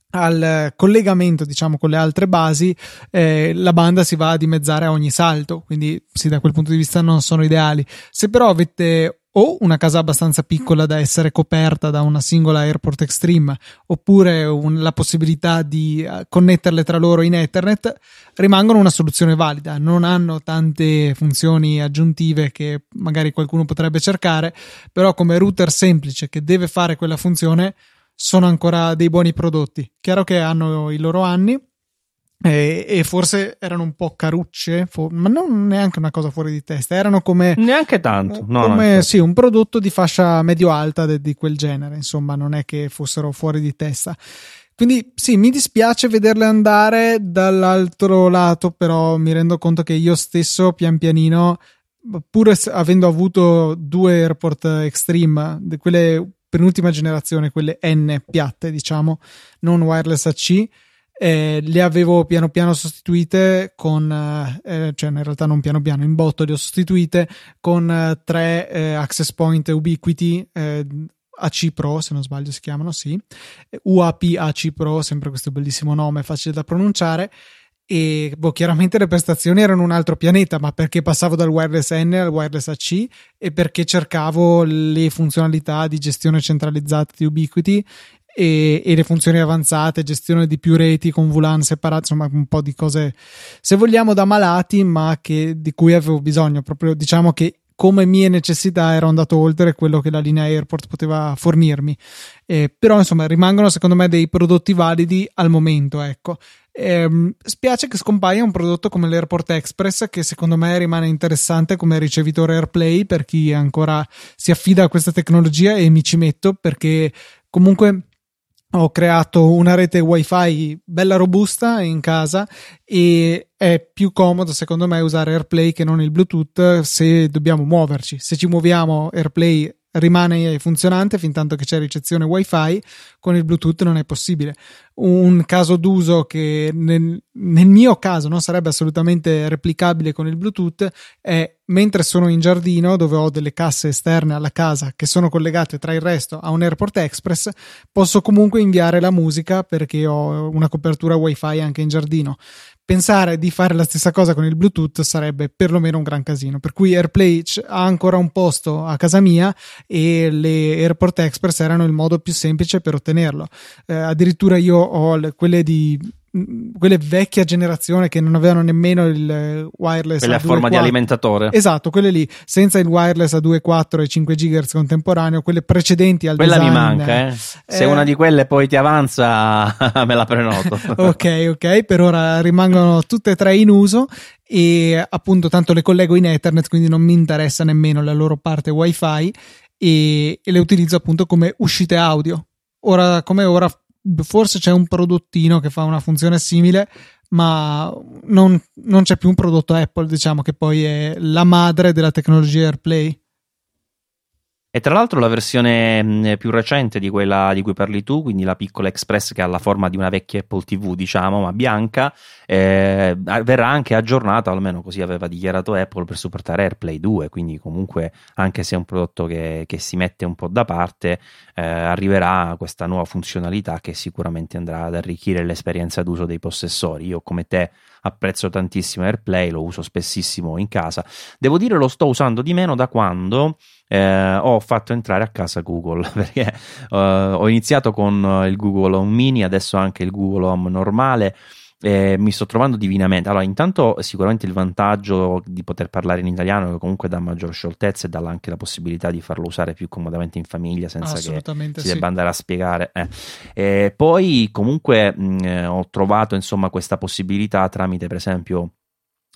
al collegamento diciamo con le altre basi eh, la banda si va a dimezzare a ogni salto. Quindi sì da quel punto di vista non sono ideali. Se però avete o una casa abbastanza piccola da essere coperta da una singola Airport Extreme oppure un, la possibilità di uh, connetterle tra loro in Ethernet rimangono una soluzione valida. Non hanno tante funzioni aggiuntive che magari qualcuno potrebbe cercare però come router semplice che deve fare quella funzione sono ancora dei buoni prodotti. Chiaro che hanno i loro anni e, e, forse erano un po' carucce, for- ma non neanche una cosa fuori di testa, erano come neanche tanto, no, come sì, un prodotto di fascia medio-alta de- di quel genere, insomma, non è che fossero fuori di testa. Quindi sì, mi dispiace vederle andare dall'altro lato, però mi rendo conto che io stesso pian pianino, pur avendo avuto due Airport Extreme, quelle penultima generazione, quelle N piatte, diciamo, non wireless AC, eh, le avevo piano piano sostituite con, eh, cioè in realtà non piano piano, in botto le ho sostituite con eh, tre eh, access point Ubiquiti eh, AC Pro, se non sbaglio si chiamano, sì, UAP AC Pro, sempre questo bellissimo nome, facile da pronunciare. E boh, chiaramente le prestazioni erano un altro pianeta, ma perché passavo dal wireless N al wireless AC e perché cercavo le funzionalità di gestione centralizzata di Ubiquiti e, e, le funzioni avanzate, gestione di più reti con VLAN separati, insomma un po' di cose, se vogliamo, da malati, ma che, di cui avevo bisogno. Proprio diciamo che come mie necessità ero andato oltre quello che la linea Airport poteva fornirmi. Eh, però insomma rimangono secondo me dei prodotti validi al momento, ecco. Eh, spiace che scompaia un prodotto come l'Airport Express che secondo me rimane interessante come ricevitore AirPlay per chi ancora si affida a questa tecnologia e mi ci metto perché comunque ho creato una rete wifi bella robusta in casa e è più comodo secondo me usare AirPlay che non il Bluetooth se dobbiamo muoverci. Se ci muoviamo AirPlay rimane funzionante fin tanto che c'è ricezione wifi con il bluetooth non è possibile. Un caso d'uso che nel, nel, mio caso non sarebbe assolutamente replicabile con il bluetooth è mentre sono in giardino dove ho delle casse esterne alla casa che sono collegate tra il resto a un airport express posso comunque inviare la musica perché ho una copertura wifi anche in giardino pensare di fare la stessa cosa con il Bluetooth sarebbe perlomeno un gran casino. Per cui AirPlay ha ancora un posto a casa mia e le AirPort Express erano il modo più semplice per ottenerlo. Eh, addirittura io ho le, quelle di quelle vecchia generazione che non avevano nemmeno il wireless quelle a, a forma 4. di alimentatore esatto quelle lì senza il wireless a 2.4 e 5 GHz contemporaneo quelle precedenti al quella design, mi manca eh. se eh, una di quelle poi ti avanza me la prenoto ok ok per ora rimangono tutte e tre in uso e appunto tanto le collego in ethernet quindi non mi interessa nemmeno la loro parte wifi e, e le utilizzo appunto come uscite audio ora come ora forse c'è un prodottino che fa una funzione simile, ma non, non, c'è più un prodotto Apple, diciamo, che poi è la madre della tecnologia AirPlay. E tra l'altro la versione mm, più recente di quella di cui parli tu, quindi la piccola Express che ha la forma di una vecchia Apple TV, diciamo, ma bianca, eh, verrà anche aggiornata, almeno così aveva dichiarato Apple, per supportare AirPlay 2, quindi comunque anche se è un prodotto che, che si mette un po' da parte, eh, arriverà questa nuova funzionalità che sicuramente andrà ad arricchire l'esperienza d'uso dei possessori. Io come te apprezzo tantissimo AirPlay, lo uso spessissimo in casa. Devo dire lo sto usando di meno da quando eh, ho fatto entrare a casa Google perché eh, ho iniziato con il Google Home Mini, adesso anche il Google Home normale eh, mi sto trovando divinamente. Allora, intanto sicuramente il vantaggio di poter parlare in italiano che comunque dà maggior scioltezza e dà anche la possibilità di farlo usare più comodamente in famiglia senza che si sì. debba andare a spiegare. Eh. E poi comunque mh, ho trovato insomma questa possibilità tramite per esempio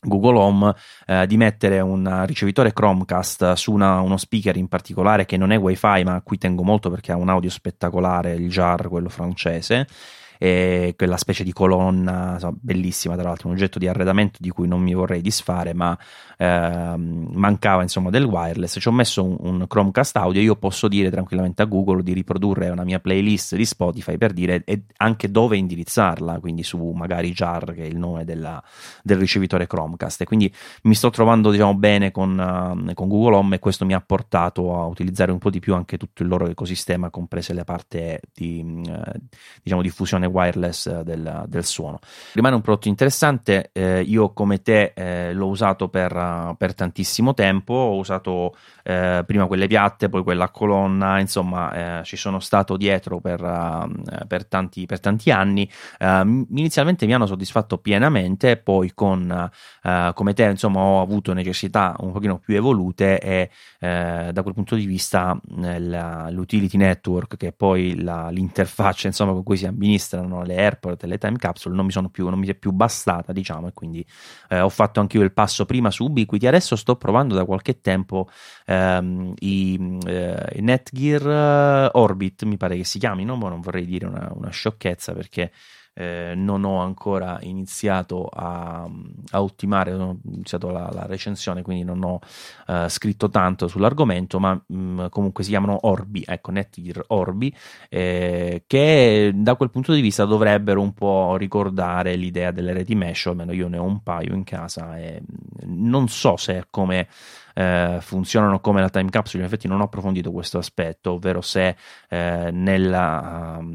Google Home eh, di mettere un ricevitore Chromecast su una, uno speaker in particolare che non è wifi ma a cui tengo molto perché ha un audio spettacolare, il JAR, quello francese e quella specie di colonna insomma, bellissima tra l'altro un oggetto di arredamento di cui non mi vorrei disfare ma eh, mancava insomma del wireless. Ci ho messo un, un, Chromecast audio io posso dire tranquillamente a Google di riprodurre una mia playlist di Spotify per dire e anche dove indirizzarla quindi su magari JAR che è il nome della, del ricevitore Chromecast. E quindi mi sto trovando diciamo bene con, uh, con Google Home e questo mi ha portato a utilizzare un po' di più anche tutto il loro ecosistema comprese le parti di uh, diciamo diffusione wireless eh, del, del suono. Rimane un prodotto interessante, eh, io come te eh, l'ho usato per, uh, per, tantissimo tempo, ho usato eh, prima quelle piatte, poi quella a colonna, insomma eh, ci sono stato dietro per, per, tanti, per tanti, anni. Inizialmente mi hanno soddisfatto pienamente, poi con come te insomma ho avuto necessità un pochino più evolute e da quel punto di vista l'utility network che è poi la, l'interfaccia insomma con cui si amministra erano le AirPort e le time capsule non mi, sono più, non mi è più bastata diciamo e quindi eh, ho fatto anche io il passo prima su Ubiquiti. Adesso sto provando da qualche tempo ehm, i, eh, Netgear Orbit mi pare che si chiamino ma non vorrei dire una, una sciocchezza perché eh, non ho ancora iniziato a, a ultimare, ho iniziato la, la, recensione, quindi non ho eh, scritto tanto sull'argomento, ma mh, mm, comunque si chiamano Orbi, ecco, Netgear Orbi, eh, che da quel punto di vista dovrebbero un po' ricordare l'idea delle reti mesh, almeno io ne ho un paio in casa e non so se è come eh, funzionano come la time capsule, in effetti non ho approfondito questo aspetto, ovvero se eh, nella, uh,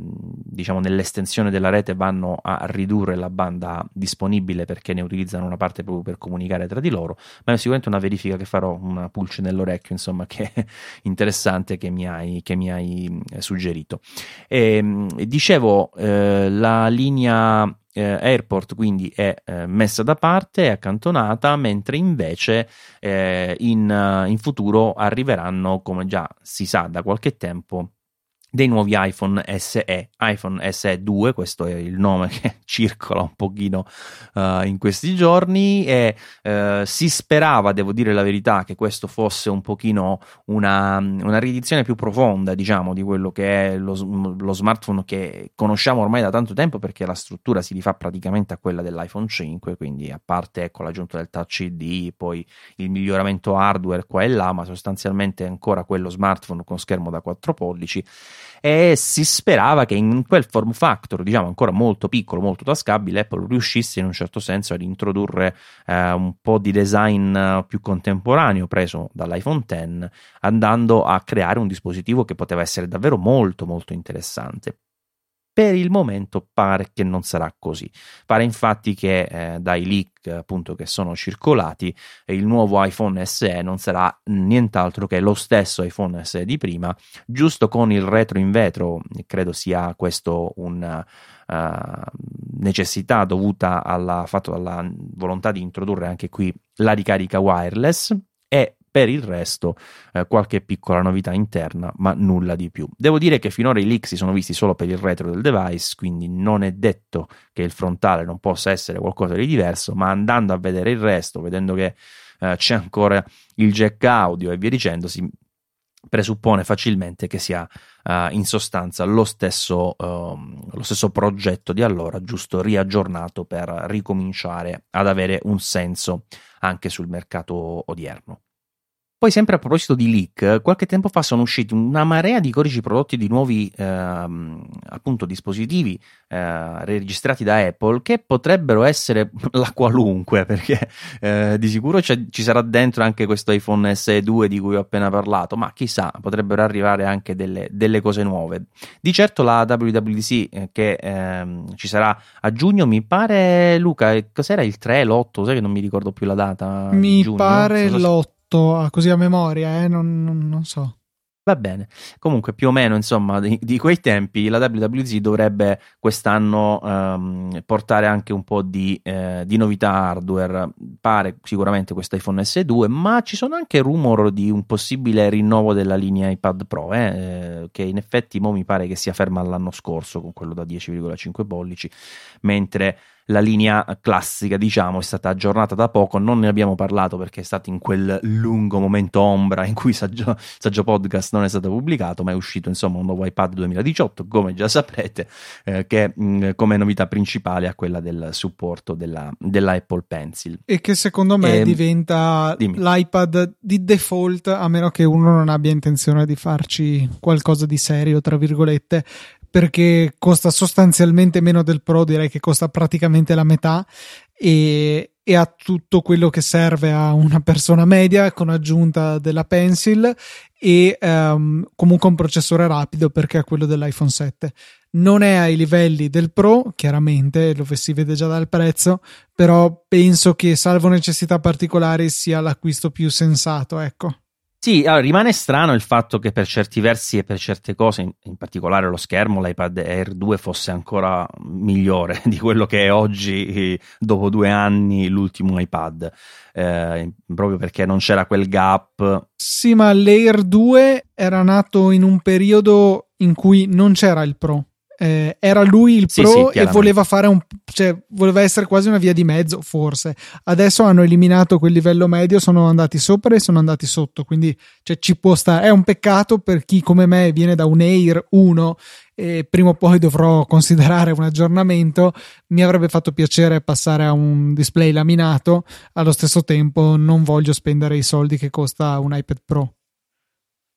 diciamo, nell'estensione della rete vanno a ridurre la banda disponibile perché ne utilizzano una parte proprio per comunicare tra di loro, ma è sicuramente una verifica che farò, una pulce nell'orecchio, insomma, che è interessante che mi hai, che mi hai eh, suggerito. E, ehm, dicevo, eh, la linea eh, Airport quindi è eh, messa da parte, è accantonata, mentre invece eh, in, uh, in futuro arriveranno, come già si sa da qualche tempo, dei nuovi iPhone SE, iPhone SE 2, questo è il nome che circola un pochino uh, in questi giorni e uh, si sperava, devo dire la verità, che questo fosse un pochino una, una riedizione più profonda, diciamo, di quello che è lo, lo, smartphone che conosciamo ormai da tanto tempo perché la struttura si rifà praticamente a quella dell'iPhone 5, quindi a parte ecco, l'aggiunta del Touch ID, poi il miglioramento hardware qua e là, ma sostanzialmente ancora quello smartphone con schermo da 4 pollici e si sperava che in quel form factor, diciamo ancora molto piccolo, molto tascabile, Apple riuscisse in un certo senso ad introdurre eh, un po' di design eh, più contemporaneo preso dall'iPhone X, andando a creare un dispositivo che poteva essere davvero molto molto interessante. Per il momento pare che non sarà così. Pare infatti che eh, dai leak appunto che sono circolati il nuovo iPhone SE non sarà nient'altro che lo stesso iPhone SE di prima, giusto con il retro in vetro. Credo sia questo un Uh, necessità dovuta alla, dalla volontà di introdurre anche qui la ricarica wireless e per il resto, eh, qualche piccola novità interna, ma nulla di più. Devo dire che finora i leak si sono visti solo per il retro del device, quindi non è detto che il frontale non possa essere qualcosa di diverso, ma andando a vedere il resto, vedendo che eh, c'è ancora il jack audio e via dicendo, si presuppone facilmente che sia uh, in sostanza lo stesso, uh, lo stesso progetto di allora, giusto riaggiornato per ricominciare ad avere un senso anche sul mercato odierno. Poi, sempre a proposito di leak, qualche tempo fa sono usciti una marea di codici prodotti di nuovi ehm, appunto dispositivi eh, registrati da Apple che potrebbero essere la qualunque, perché eh, di sicuro ci sarà dentro anche questo iPhone SE 2 di cui ho appena parlato, ma chissà, potrebbero arrivare anche delle, delle cose nuove. Di certo la WWDC eh, che ehm, ci sarà a giugno, mi pare, Luca, cos'era il 3, l'8? Sai che non mi ricordo più la data? Mi giugno, pare l'8 fatto così a memoria, eh? non, non, non so. Va bene, comunque più o meno insomma di, di quei tempi la WWZ dovrebbe quest'anno um, portare anche un po' di, eh, di, novità hardware, pare sicuramente questo iPhone S2, ma ci sono anche rumor di un possibile rinnovo della linea iPad Pro, eh, eh, che in effetti mo mi pare che sia ferma all'anno scorso con quello da 10,5 pollici, mentre la linea classica, diciamo, è stata aggiornata da poco, non ne abbiamo parlato perché è stato in quel lungo momento ombra in cui Saggio, Saggio Podcast non è stato pubblicato, ma è uscito insomma un nuovo iPad 2018, come già saprete, eh, che mh, mm, come novità principale ha quella del supporto della, della Apple Pencil. E che secondo me e, ehm, diventa dimmi. l'iPad di default, a meno che uno non abbia intenzione di farci qualcosa di serio, tra virgolette, perché costa sostanzialmente meno del Pro, direi che costa praticamente la metà e, e ha tutto quello che serve a una persona media con aggiunta della Pencil e um, comunque un processore rapido perché è quello dell'iPhone 7. Non è ai livelli del Pro, chiaramente, lo si vede già dal prezzo, però penso che salvo necessità particolari sia l'acquisto più sensato, ecco. Sì, allora, rimane strano il fatto che per certi versi e per certe cose, in, in, particolare lo schermo, l'iPad Air 2 fosse ancora migliore di quello che è oggi, dopo due anni, l'ultimo iPad, eh, proprio perché non c'era quel gap. Sì, ma l'Air 2 era nato in un periodo in cui non c'era il Pro eh, era lui il pro sì, e voleva fare un cioè voleva essere quasi una via di mezzo forse. Adesso hanno eliminato quel livello medio sono andati sopra e sono andati sotto quindi cioè, ci può stare è un peccato per chi come me viene da un Air 1 e prima o poi dovrò considerare un aggiornamento. Mi avrebbe fatto piacere passare a un display laminato allo stesso tempo non voglio spendere i soldi che costa un iPad Pro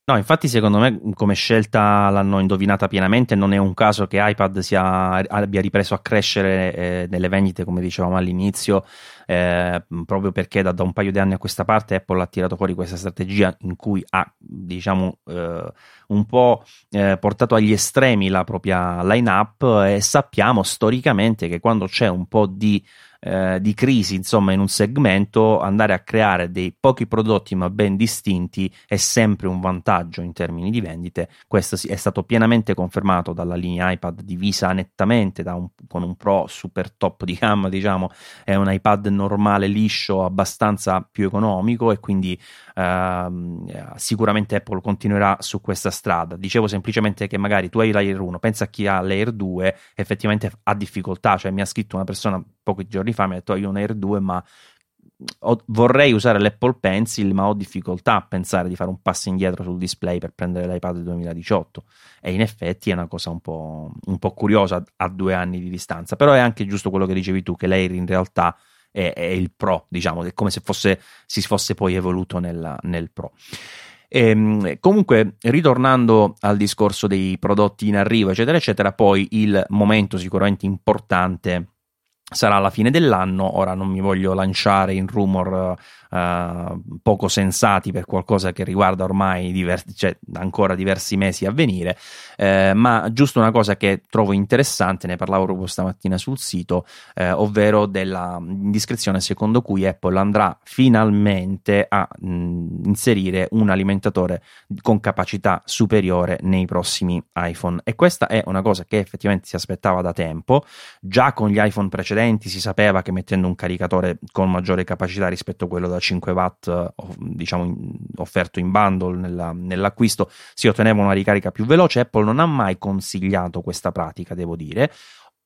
No, infatti secondo me come scelta l'hanno indovinata pienamente, non è un caso che iPad sia, abbia ripreso a crescere eh, nelle vendite, come dicevamo all'inizio, eh, proprio perché da, da, un paio di anni a questa parte Apple ha tirato fuori questa strategia in cui ha, diciamo, eh, un po' eh, portato agli estremi la propria line-up e sappiamo storicamente che quando c'è un po' di eh, di crisi, insomma, in un segmento, andare a creare dei pochi prodotti ma ben distinti è sempre un vantaggio in termini di vendite. Questo è stato pienamente confermato dalla linea iPad divisa nettamente un, con un Pro super top di gamma, diciamo, è un iPad normale, liscio, abbastanza più economico e quindi ehm, sicuramente Apple continuerà su questa strada. Dicevo semplicemente che magari tu hai l'Air 1, pensa a chi ha l'Air 2, effettivamente ha difficoltà, cioè mi ha scritto una persona pochi giorni fa, mi ha detto io ho un Air 2 ma ho, vorrei usare l'Apple Pencil ma ho difficoltà a pensare di fare un passo indietro sul display per prendere l'iPad 2018 e in effetti è una cosa un po', un po curiosa a due anni di distanza. Però è anche giusto quello che dicevi tu che l'Air in realtà è, è il Pro diciamo è come se fosse, si fosse poi evoluto nella, nel Pro. E, ehm, comunque, ritornando al discorso dei prodotti in arrivo, eccetera, eccetera, poi il momento sicuramente importante sarà alla fine dell'anno. Ora non mi voglio lanciare in rumor uh, poco sensati per qualcosa che riguarda ormai diversi, cioè, ancora diversi mesi a venire, eh, ma giusto una cosa che trovo interessante, ne parlavo proprio stamattina sul sito, eh, ovvero della indiscrezione secondo cui Apple andrà finalmente a mh, inserire un alimentatore con capacità superiore nei prossimi iPhone. E questa è una cosa che effettivamente si aspettava da tempo, già con gli iPhone precedenti si sapeva che mettendo un caricatore con maggiore capacità rispetto a quello da 5 watt diciamo offerto in bundle nella, nell'acquisto. Si otteneva una ricarica più veloce. Apple non ha mai consigliato questa pratica devo dire.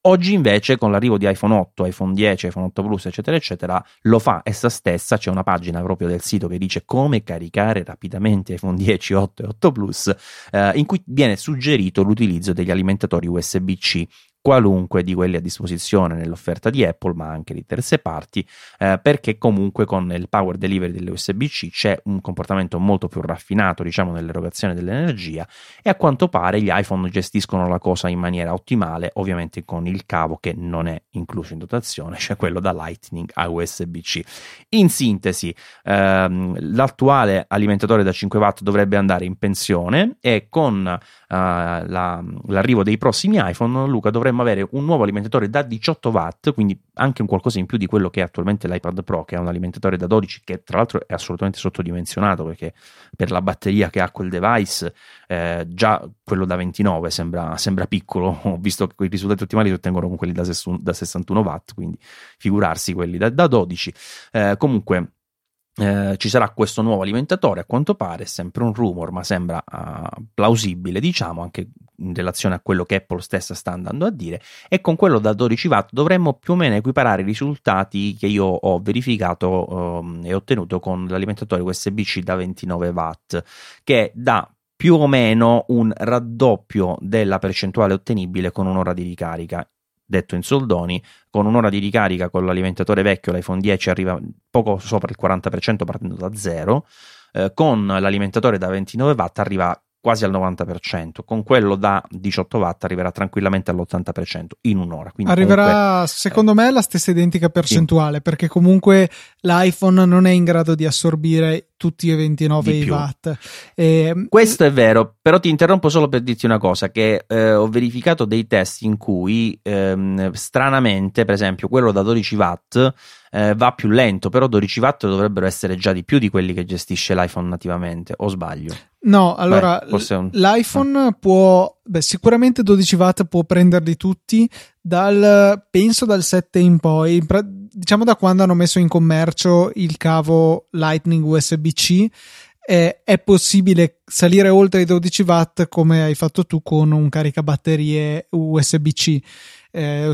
Oggi invece con l'arrivo di iPhone 8, iPhone 10, iPhone 8 Plus, eccetera, eccetera, lo fa essa stessa. C'è una pagina proprio del sito che dice come caricare rapidamente iPhone 10, 8 e 8 Plus, eh, in cui viene suggerito l'utilizzo degli alimentatori USB-C qualunque di quelli a disposizione nell'offerta di Apple, ma anche di terze parti, eh, perché comunque con il power delivery delle USB-C c'è un comportamento molto più raffinato, diciamo, nell'erogazione dell'energia e a quanto pare gli iPhone gestiscono la cosa in maniera ottimale, ovviamente con il cavo che non è incluso in dotazione, cioè quello da Lightning a USB-C. In sintesi, ehm, l'attuale alimentatore da 5 watt dovrebbe andare in pensione e con eh, la, l'arrivo dei prossimi iPhone, Luca dovrebbe dovremmo avere un nuovo alimentatore da 18 watt, quindi anche un qualcosa in più di quello che è attualmente l'iPad Pro, che ha un alimentatore da 12, che tra l'altro è assolutamente sottodimensionato perché per la batteria che ha quel device, eh, già quello da 29 sembra, sembra piccolo. Ho visto che i risultati ottimali si ottengono con quelli da, 61 watt, quindi figurarsi quelli da, da 12. Eh, comunque eh, ci sarà questo nuovo alimentatore, a quanto pare è sempre un rumor, ma sembra uh, plausibile, diciamo, anche in relazione a quello che Apple stessa sta andando a dire, e con quello da 12 watt dovremmo più o meno equiparare i risultati che io ho verificato um, e ottenuto con l'alimentatore USB-C da 29 watt, che dà più o meno un raddoppio della percentuale ottenibile con un'ora di ricarica detto in soldoni, con un'ora di ricarica con l'alimentatore vecchio, l'iPhone 10 arriva poco sopra il 40% partendo da zero, eh, con l'alimentatore da 29 watt arriva quasi al 90%, con quello da 18 watt arriverà tranquillamente all'80% in un'ora. Quindi arriverà comunque, secondo eh, me la stessa identica percentuale, sì. perché comunque l'iPhone non è in grado di assorbire tutti i 29 watt. E, Questo è vero, però ti interrompo solo per dirti una cosa, che eh, ho verificato dei test in cui ehm, stranamente, per esempio, quello da 12 watt eh, va più lento, però 12 watt dovrebbero essere già di più di quelli che gestisce l'iPhone nativamente, o sbaglio? No, allora beh, un... l'iPhone ah. può, beh, sicuramente 12 watt può prenderli tutti dal, penso dal 7 in poi, diciamo da quando hanno messo in commercio il cavo Lightning USB-C. Eh, è possibile salire oltre i 12 watt come hai fatto tu con un caricabatterie USB-C eh,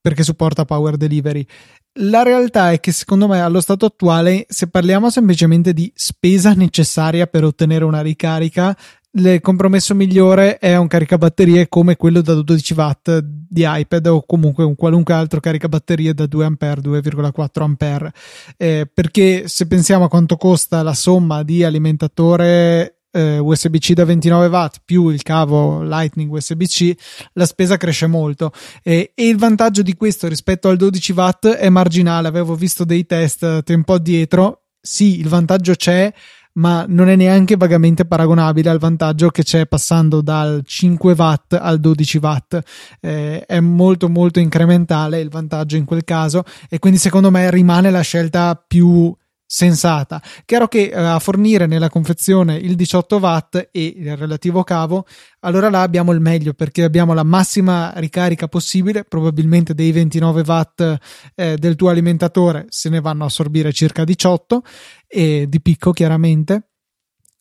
perché supporta power delivery la realtà è che secondo me allo stato attuale, se parliamo semplicemente di spesa necessaria per ottenere una ricarica, il compromesso migliore è un caricabatterie come quello da 12 watt di iPad o comunque un qualunque altro caricabatterie da 2 A, 2,4 A. Eh, perché se pensiamo a quanto costa la somma di alimentatore eh, USB-C da 29 watt più il cavo Lightning USB-C, la spesa cresce molto. E, e, il vantaggio di questo rispetto al 12 watt è marginale. Avevo visto dei test tempo addietro. Sì, il vantaggio c'è, ma non è neanche vagamente paragonabile al vantaggio che c'è passando dal 5 watt al 12 watt. Eh, è molto, molto incrementale il vantaggio in quel caso, e quindi secondo me rimane la scelta più sensata. Chiaro che eh, a fornire nella confezione il 18 watt e il relativo cavo, allora là abbiamo il meglio perché abbiamo la massima ricarica possibile, probabilmente dei 29 watt eh, del tuo alimentatore se ne vanno a assorbire circa 18 e di picco chiaramente.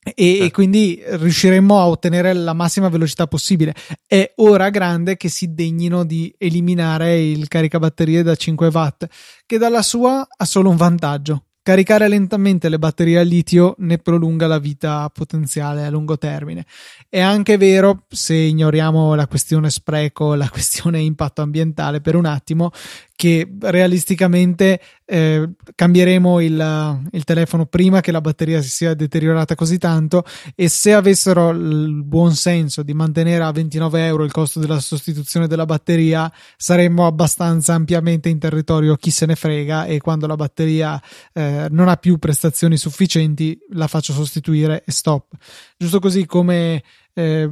E, certo. e, quindi riusciremo a ottenere la massima velocità possibile. È ora grande che si degnino di eliminare il caricabatterie da 5 watt, che dalla sua ha solo un vantaggio, Caricare lentamente le batterie al litio ne prolunga la vita potenziale a lungo termine. È anche vero, se ignoriamo la questione spreco, la questione impatto ambientale per un attimo, che realisticamente eh, cambieremo il, il, telefono prima che la batteria si sia deteriorata così tanto e se avessero il buon senso di mantenere a 29 euro il costo della sostituzione della batteria saremmo abbastanza ampiamente in territorio chi se ne frega e quando la batteria eh, non ha più prestazioni sufficienti la faccio sostituire e stop. Giusto così come eh,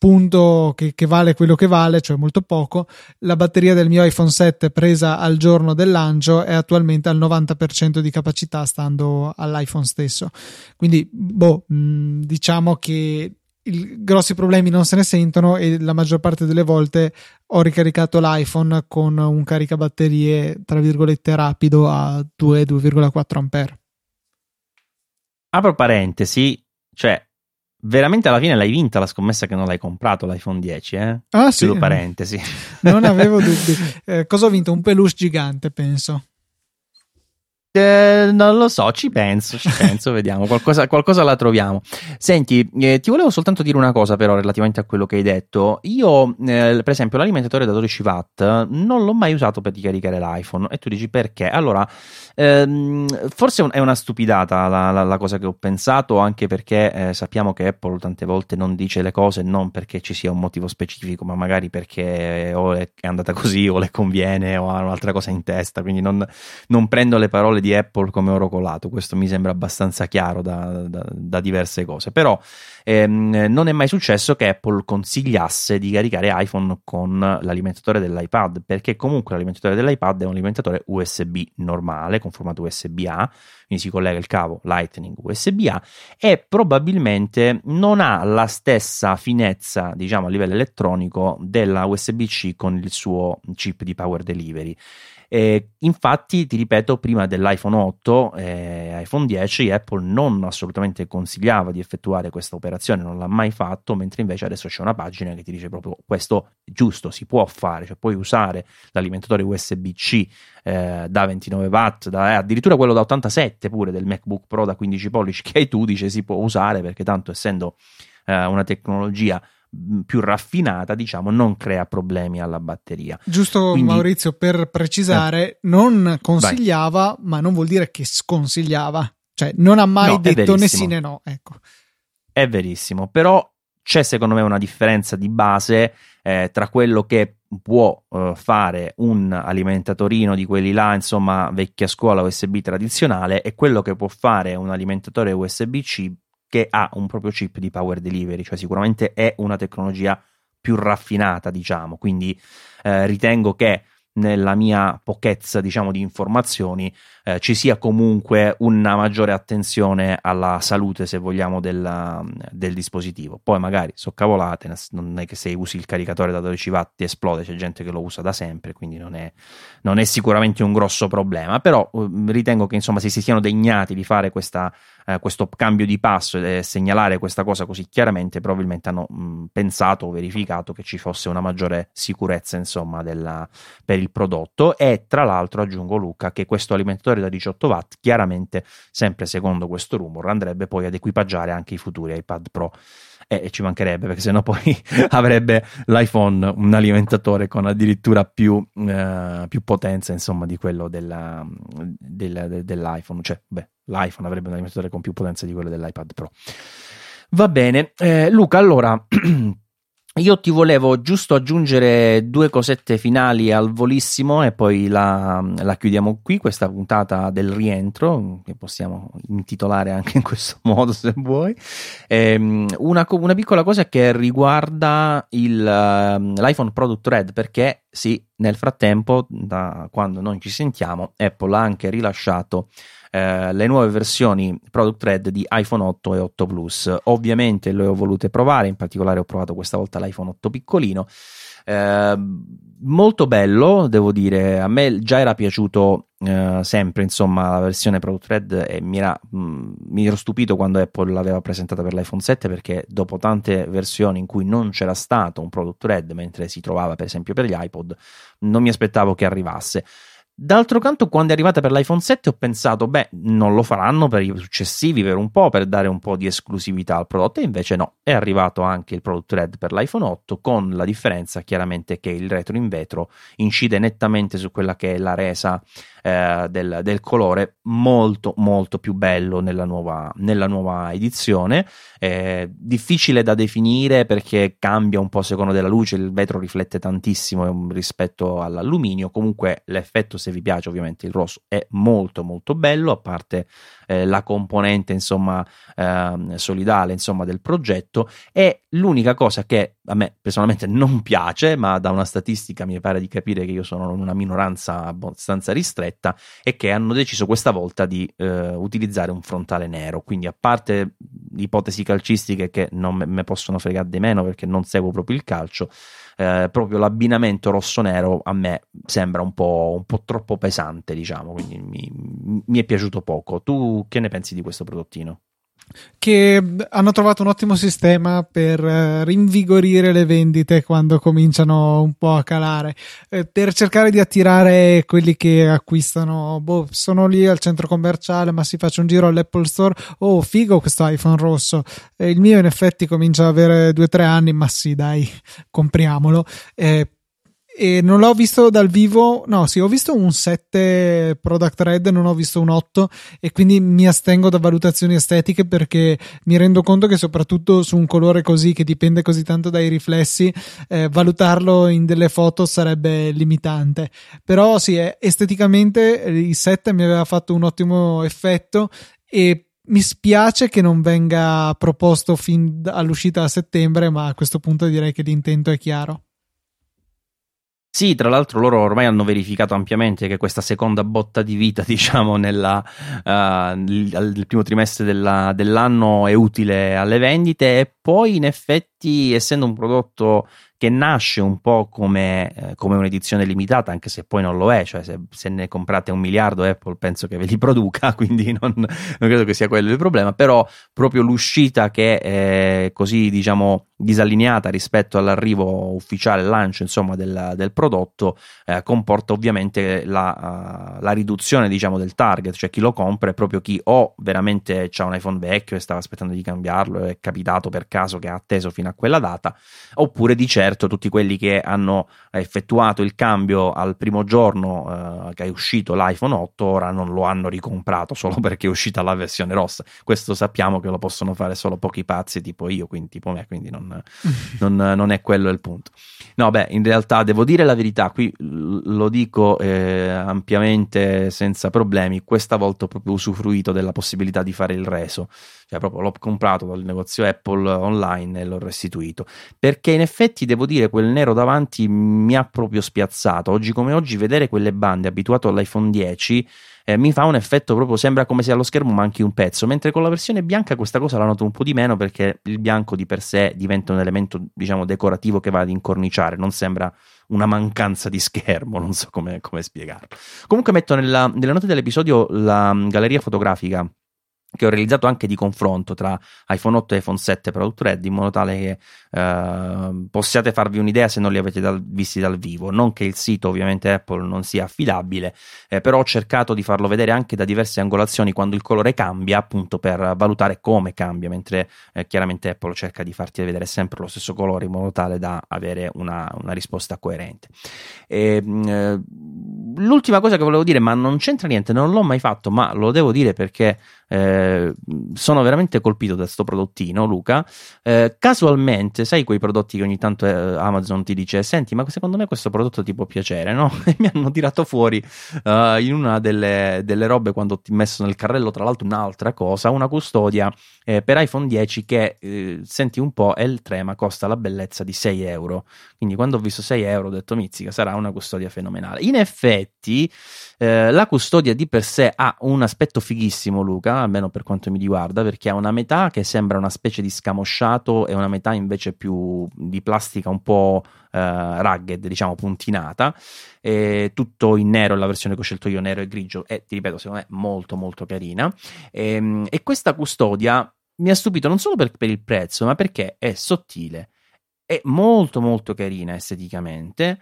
punto che, che, vale quello che vale, cioè molto poco, la batteria del mio iPhone 7 presa al giorno del lancio è attualmente al 90% di capacità stando all'iPhone stesso. Quindi, boh, mh, diciamo che i grossi problemi non se ne sentono e la maggior parte delle volte ho ricaricato l'iPhone con un caricabatterie tra virgolette rapido a 2-2,4 ampere. Apro parentesi, cioè veramente alla fine l'hai vinta la scommessa che non l'hai comprato l'iPhone 10, eh? Ah, sì. Chiudo parentesi. Non avevo dubbi. Eh, cosa ho vinto? Un peluche gigante, penso. Eh, non lo so, ci penso, ci penso, vediamo, qualcosa, qualcosa, la troviamo. Senti, eh, ti volevo soltanto dire una cosa però relativamente a quello che hai detto. Io, eh, per esempio, l'alimentatore da 12 watt non l'ho mai usato per ricaricare l'iPhone e tu dici perché? Allora, ehm, forse è una stupidata la, la, la, cosa che ho pensato, anche perché eh, sappiamo che Apple tante volte non dice le cose non perché ci sia un motivo specifico, ma magari perché o è andata così o le conviene o ha un'altra cosa in testa, quindi non, non prendo le parole di Apple come oro colato, questo mi sembra abbastanza chiaro da, da, da diverse cose, però ehm, non è mai successo che Apple consigliasse di caricare iPhone con l'alimentatore dell'iPad, perché comunque l'alimentatore dell'iPad è un alimentatore USB normale, con formato USB-A, quindi si collega il cavo Lightning USB-A e probabilmente non ha la stessa finezza, diciamo, a livello elettronico della USB-C con il suo chip di power delivery E infatti, ti ripeto, prima dell'iPhone 8 e iPhone 10 Apple non assolutamente consigliava di effettuare questa operazione, non l'ha mai fatto, mentre invece adesso c'è una pagina che ti dice proprio questo è giusto, si può fare, cioè puoi usare l'alimentatore USB-C eh, da 29 watt, da, eh, addirittura quello da 87 pure del MacBook Pro da 15 pollici che hai tu, dice si può usare perché tanto essendo eh, una tecnologia più raffinata, diciamo, non crea problemi alla batteria. Giusto Quindi, Maurizio, per precisare, eh, non consigliava, vai. ma non vuol dire che sconsigliava. Cioè, non ha mai no, detto né sì né no, ecco. È verissimo, però c'è secondo me una differenza di base eh, tra quello che può eh, fare un alimentatorino di quelli là, insomma, vecchia scuola USB tradizionale e quello che può fare un alimentatore USB-C che ha un proprio chip di power delivery, cioè sicuramente è una tecnologia più raffinata, diciamo, quindi eh, ritengo che nella mia pochezza diciamo di informazioni eh, ci sia comunque una maggiore attenzione alla salute se vogliamo della, del dispositivo. Poi magari so cavolate non è che se usi il caricatore da 12 watt esplode c'è gente che lo usa da sempre quindi non è, non è sicuramente un grosso problema. Però eh, ritengo che insomma se si siano degnati di fare questa, eh, questo cambio di passo e segnalare questa cosa così chiaramente probabilmente hanno mh, pensato o verificato che ci fosse una maggiore sicurezza insomma della, per il prodotto. E tra l'altro aggiungo Luca che questo alimentatore da 18 watt chiaramente sempre secondo questo rumor andrebbe poi ad equipaggiare anche i futuri iPad Pro. E ci mancherebbe perché sennò poi avrebbe l'iPhone un alimentatore con addirittura più, eh, più potenza insomma di quello della, del, dell'iPhone. Cioè beh l'iPhone avrebbe un alimentatore con più potenza di quello dell'iPad Pro. Va bene eh, Luca allora Io ti volevo giusto aggiungere due cosette finali al volissimo e poi la, la, chiudiamo qui, questa puntata del rientro, che possiamo intitolare anche in questo modo se vuoi. Ehm, una, una, piccola cosa che riguarda il, uh, l'iPhone Product Red, perché sì, nel frattempo, da quando non ci sentiamo, Apple ha anche rilasciato eh, le nuove versioni Product Red di iPhone 8 e 8 Plus. Ovviamente le ho volute provare, in particolare ho provato questa volta l'iPhone 8 piccolino. Eh, molto bello, devo dire, a me già era piaciuto eh, sempre insomma la versione Product Red e mi, era, mh, mm, mi ero stupito quando Apple l'aveva presentata per l'iPhone 7 perché dopo tante versioni in cui non c'era stato un Product Red mentre si trovava per esempio per gli iPod non mi aspettavo che arrivasse D'altro canto, quando è arrivata per l'iPhone 7, ho pensato, beh, non lo faranno per i successivi per un po', per dare un po' di esclusività al prodotto, e invece no, è arrivato anche il Product Red per l'iPhone 8, con la differenza chiaramente che il retro in vetro incide nettamente su quella che è la resa eh, del, del, colore, molto molto più bello nella nuova, nella nuova edizione. Eh, difficile da definire perché cambia un po' secondo della luce, il vetro riflette tantissimo rispetto all'alluminio, comunque l'effetto se vi piace ovviamente il rosso è molto molto bello, a parte eh, la componente insomma eh, solidale insomma del progetto. E l'unica cosa che a me personalmente non piace ma da una statistica mi pare di capire che io sono in una minoranza abbastanza ristretta è che hanno deciso questa volta di eh, utilizzare un frontale nero. Quindi a parte ipotesi calcistiche che non me possono fregare di meno perché non seguo proprio il calcio eh, proprio l'abbinamento rosso-nero a me sembra un po', un po troppo pesante, diciamo, quindi mi, mi è piaciuto poco. Tu che ne pensi di questo prodottino? Che hanno trovato un ottimo sistema per uh, rinvigorire le vendite quando cominciano un po' a calare, eh, per cercare di attirare quelli che acquistano, boh, sono lì al centro commerciale, ma si faccia un giro all'Apple Store, oh figo questo iPhone rosso, eh, il mio in effetti comincia ad avere 2-3 anni, ma sì dai, compriamolo. Eh, e non l'ho visto dal vivo, no, sì, ho visto un 7 Product Red, non ho visto un 8 e quindi mi astengo da valutazioni estetiche perché mi rendo conto che soprattutto su un colore così che dipende così tanto dai riflessi, eh, valutarlo in delle foto sarebbe limitante. Però sì, esteticamente il 7 mi aveva fatto un ottimo effetto e mi spiace che non venga proposto fin all'uscita a settembre, ma a questo punto direi che l'intento è chiaro. Sì, tra l'altro loro ormai hanno verificato ampiamente che questa seconda botta di vita, diciamo, nella, uh, nel primo trimestre della, dell'anno è utile alle vendite e poi in effetti, essendo un prodotto che nasce un po' come, eh, come, un'edizione limitata, anche se poi non lo è, cioè se, se, ne comprate un miliardo Apple penso che ve li produca, quindi non, non credo che sia quello il problema, però proprio l'uscita che è così diciamo disallineata rispetto all'arrivo ufficiale, al lancio insomma del, del prodotto, eh, comporta ovviamente la, uh, la, riduzione diciamo del target, cioè chi lo compra è proprio chi o veramente ha un iPhone vecchio e stava aspettando di cambiarlo, è capitato per caso che ha atteso fino a quella data, oppure di certo certo tutti quelli che hanno effettuato il cambio al primo giorno eh, che è uscito l'iPhone 8 ora non lo hanno ricomprato solo perché è uscita la versione rossa. Questo sappiamo che lo possono fare solo pochi pazzi tipo io, quindi tipo me, quindi non, non, non è quello il punto. No, beh, in realtà devo dire la verità, qui lo dico eh, ampiamente senza problemi, questa volta ho proprio usufruito della possibilità di fare il reso cioè proprio l'ho comprato dal negozio Apple online e l'ho restituito. Perché in effetti devo dire quel nero davanti mi ha proprio spiazzato. Oggi come oggi vedere quelle bande abituato all'iPhone 10 eh, mi fa un effetto proprio sembra come se allo schermo manchi un pezzo. Mentre con la versione bianca questa cosa la noto un po' di meno perché il bianco di per sé diventa un elemento diciamo decorativo che va ad incorniciare non sembra una mancanza di schermo, non so come, come spiegarlo. Comunque metto nella, nelle note dell'episodio la galleria fotografica che ho realizzato anche di confronto tra iPhone 8 e iPhone 7 Product Red in modo tale che eh, possiate farvi un'idea se non li avete dal, visti dal vivo non che il sito ovviamente Apple non sia affidabile eh, però ho cercato di farlo vedere anche da diverse angolazioni quando il colore cambia appunto per valutare come cambia mentre eh, chiaramente Apple cerca di farti vedere sempre lo stesso colore in modo tale da avere una, una risposta coerente e, ehm, eh, l'ultima cosa che volevo dire ma non c'entra niente non l'ho mai fatto ma lo devo dire perché eh, sono veramente colpito da questo prodottino, Luca. Eh, casualmente, sai quei prodotti che ogni tanto eh, Amazon ti dice: Senti, ma secondo me questo prodotto ti può piacere, no? E mi hanno tirato fuori uh, in una delle, delle, robe quando ti ho messo nel carrello, tra l'altro, un'altra cosa, una custodia eh, per iPhone 10 che eh, senti un po' è il trema, costa la bellezza di 6 euro. Quindi quando ho visto 6 euro ho detto: Mizzica, sarà una custodia fenomenale. In effetti. Eh, la custodia di per sé ha un aspetto fighissimo, Luca, almeno per quanto mi riguarda, perché ha una metà che sembra una specie di scamosciato e una metà invece più di plastica un po' eh, rugged, diciamo puntinata. E tutto in nero, la versione che ho scelto io, nero e grigio, è, ti ripeto, secondo me molto molto carina. E, ehm, e questa custodia mi ha stupito non solo per, per il prezzo, ma perché è sottile, è molto molto carina esteticamente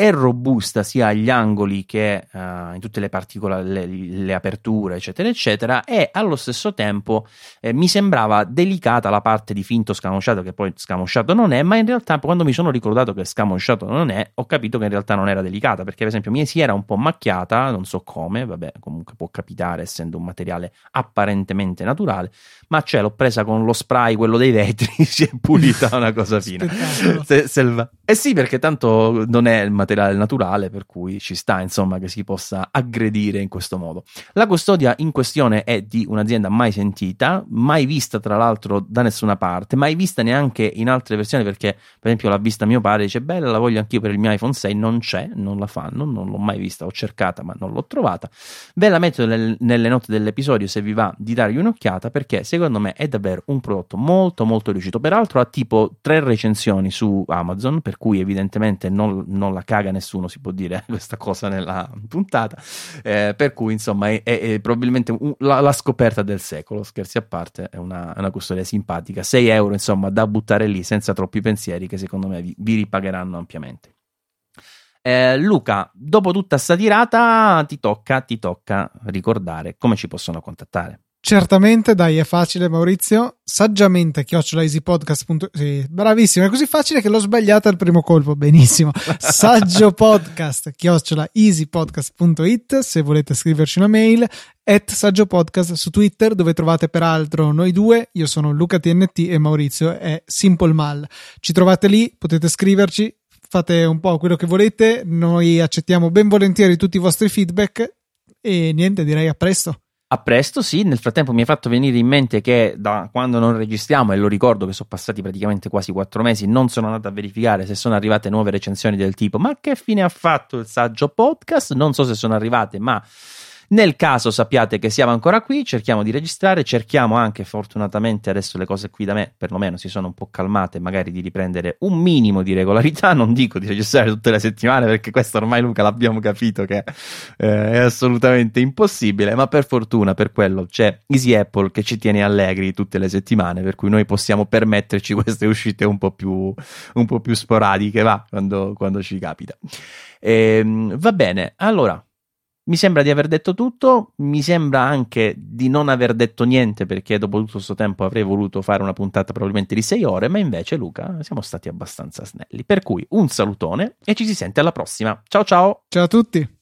è robusta sia agli angoli che uh, in tutte le particole, le, le, aperture, eccetera, eccetera, e allo stesso tempo eh, mi sembrava delicata la parte di finto scamosciato, che poi scamosciato non è, ma in realtà quando mi sono ricordato che scamosciato non è, ho capito che in realtà non era delicata, perché per esempio mi si era un po' macchiata, non so come, vabbè, comunque può capitare essendo un materiale apparentemente naturale, ma c'è, l'ho presa con lo spray, quello dei vetri, si è pulita una cosa fina. Se, selva. Eh sì, perché tanto non è il materiale naturale, per cui ci sta, insomma, che si possa aggredire in questo modo. La custodia in questione è di un'azienda mai sentita, mai vista tra l'altro da nessuna parte, mai vista neanche in altre versioni, perché per esempio l'ha vista mio padre, dice bella, la voglio anch'io per il mio iPhone 6, non c'è, non la fanno, non l'ho mai vista, ho cercata ma non l'ho trovata. Ve la metto nel, nelle note dell'episodio se vi va di dargli un'occhiata, perché secondo me è davvero un prodotto molto molto riuscito. Peraltro ha tipo tre recensioni su Amazon, per cui evidentemente non, non, la caga nessuno, si può dire questa cosa nella puntata, eh, per cui insomma è, è, è probabilmente un, la, la, scoperta del secolo, scherzi a parte, è una, una, custodia simpatica, 6 euro insomma da buttare lì senza troppi pensieri che secondo me vi, vi ripagheranno ampiamente. Eh, Luca, dopo tutta sta tirata ti tocca, ti tocca ricordare come ci possono contattare. Certamente, dai, è facile, Maurizio. Saggiamente, chiocciola easypodcast. Sì, bravissimo, è così facile che l'ho sbagliata al primo colpo. Benissimo. Saggio podcast, chiocciola easypodcast.it. Se volete scriverci una mail, at saggio podcast su Twitter, dove trovate peraltro noi due. Io sono Luca TNT e Maurizio è Simple Mal. Ci trovate lì, potete scriverci, fate un po' quello che volete. Noi accettiamo ben volentieri tutti i vostri feedback. E niente, direi a presto. A presto, sì. Nel frattempo mi è fatto venire in mente che da quando non registriamo, e lo ricordo che sono passati praticamente quasi quattro mesi, non sono andato a verificare se sono arrivate nuove recensioni del tipo: Ma che fine ha fatto il saggio podcast? Non so se sono arrivate, ma Nel caso sappiate che siamo ancora qui, cerchiamo di registrare, cerchiamo anche fortunatamente adesso le cose qui da me perlomeno si sono un po' calmate, magari di riprendere un minimo di regolarità, non dico di registrare tutte le settimane perché questo ormai Luca l'abbiamo capito che eh, è assolutamente impossibile, ma per fortuna per quello c'è Easy Apple che ci tiene allegri tutte le settimane, per cui noi possiamo permetterci queste uscite un po' più, un po più sporadiche, va, quando, quando ci capita. Ehm, va bene, allora mi sembra di aver detto tutto, mi sembra anche di non aver detto niente perché dopo tutto questo tempo avrei voluto fare una puntata probabilmente di 6 ore, ma invece Luca siamo stati abbastanza snelli. Per cui un salutone e ci si sente alla prossima. Ciao ciao! Ciao a tutti!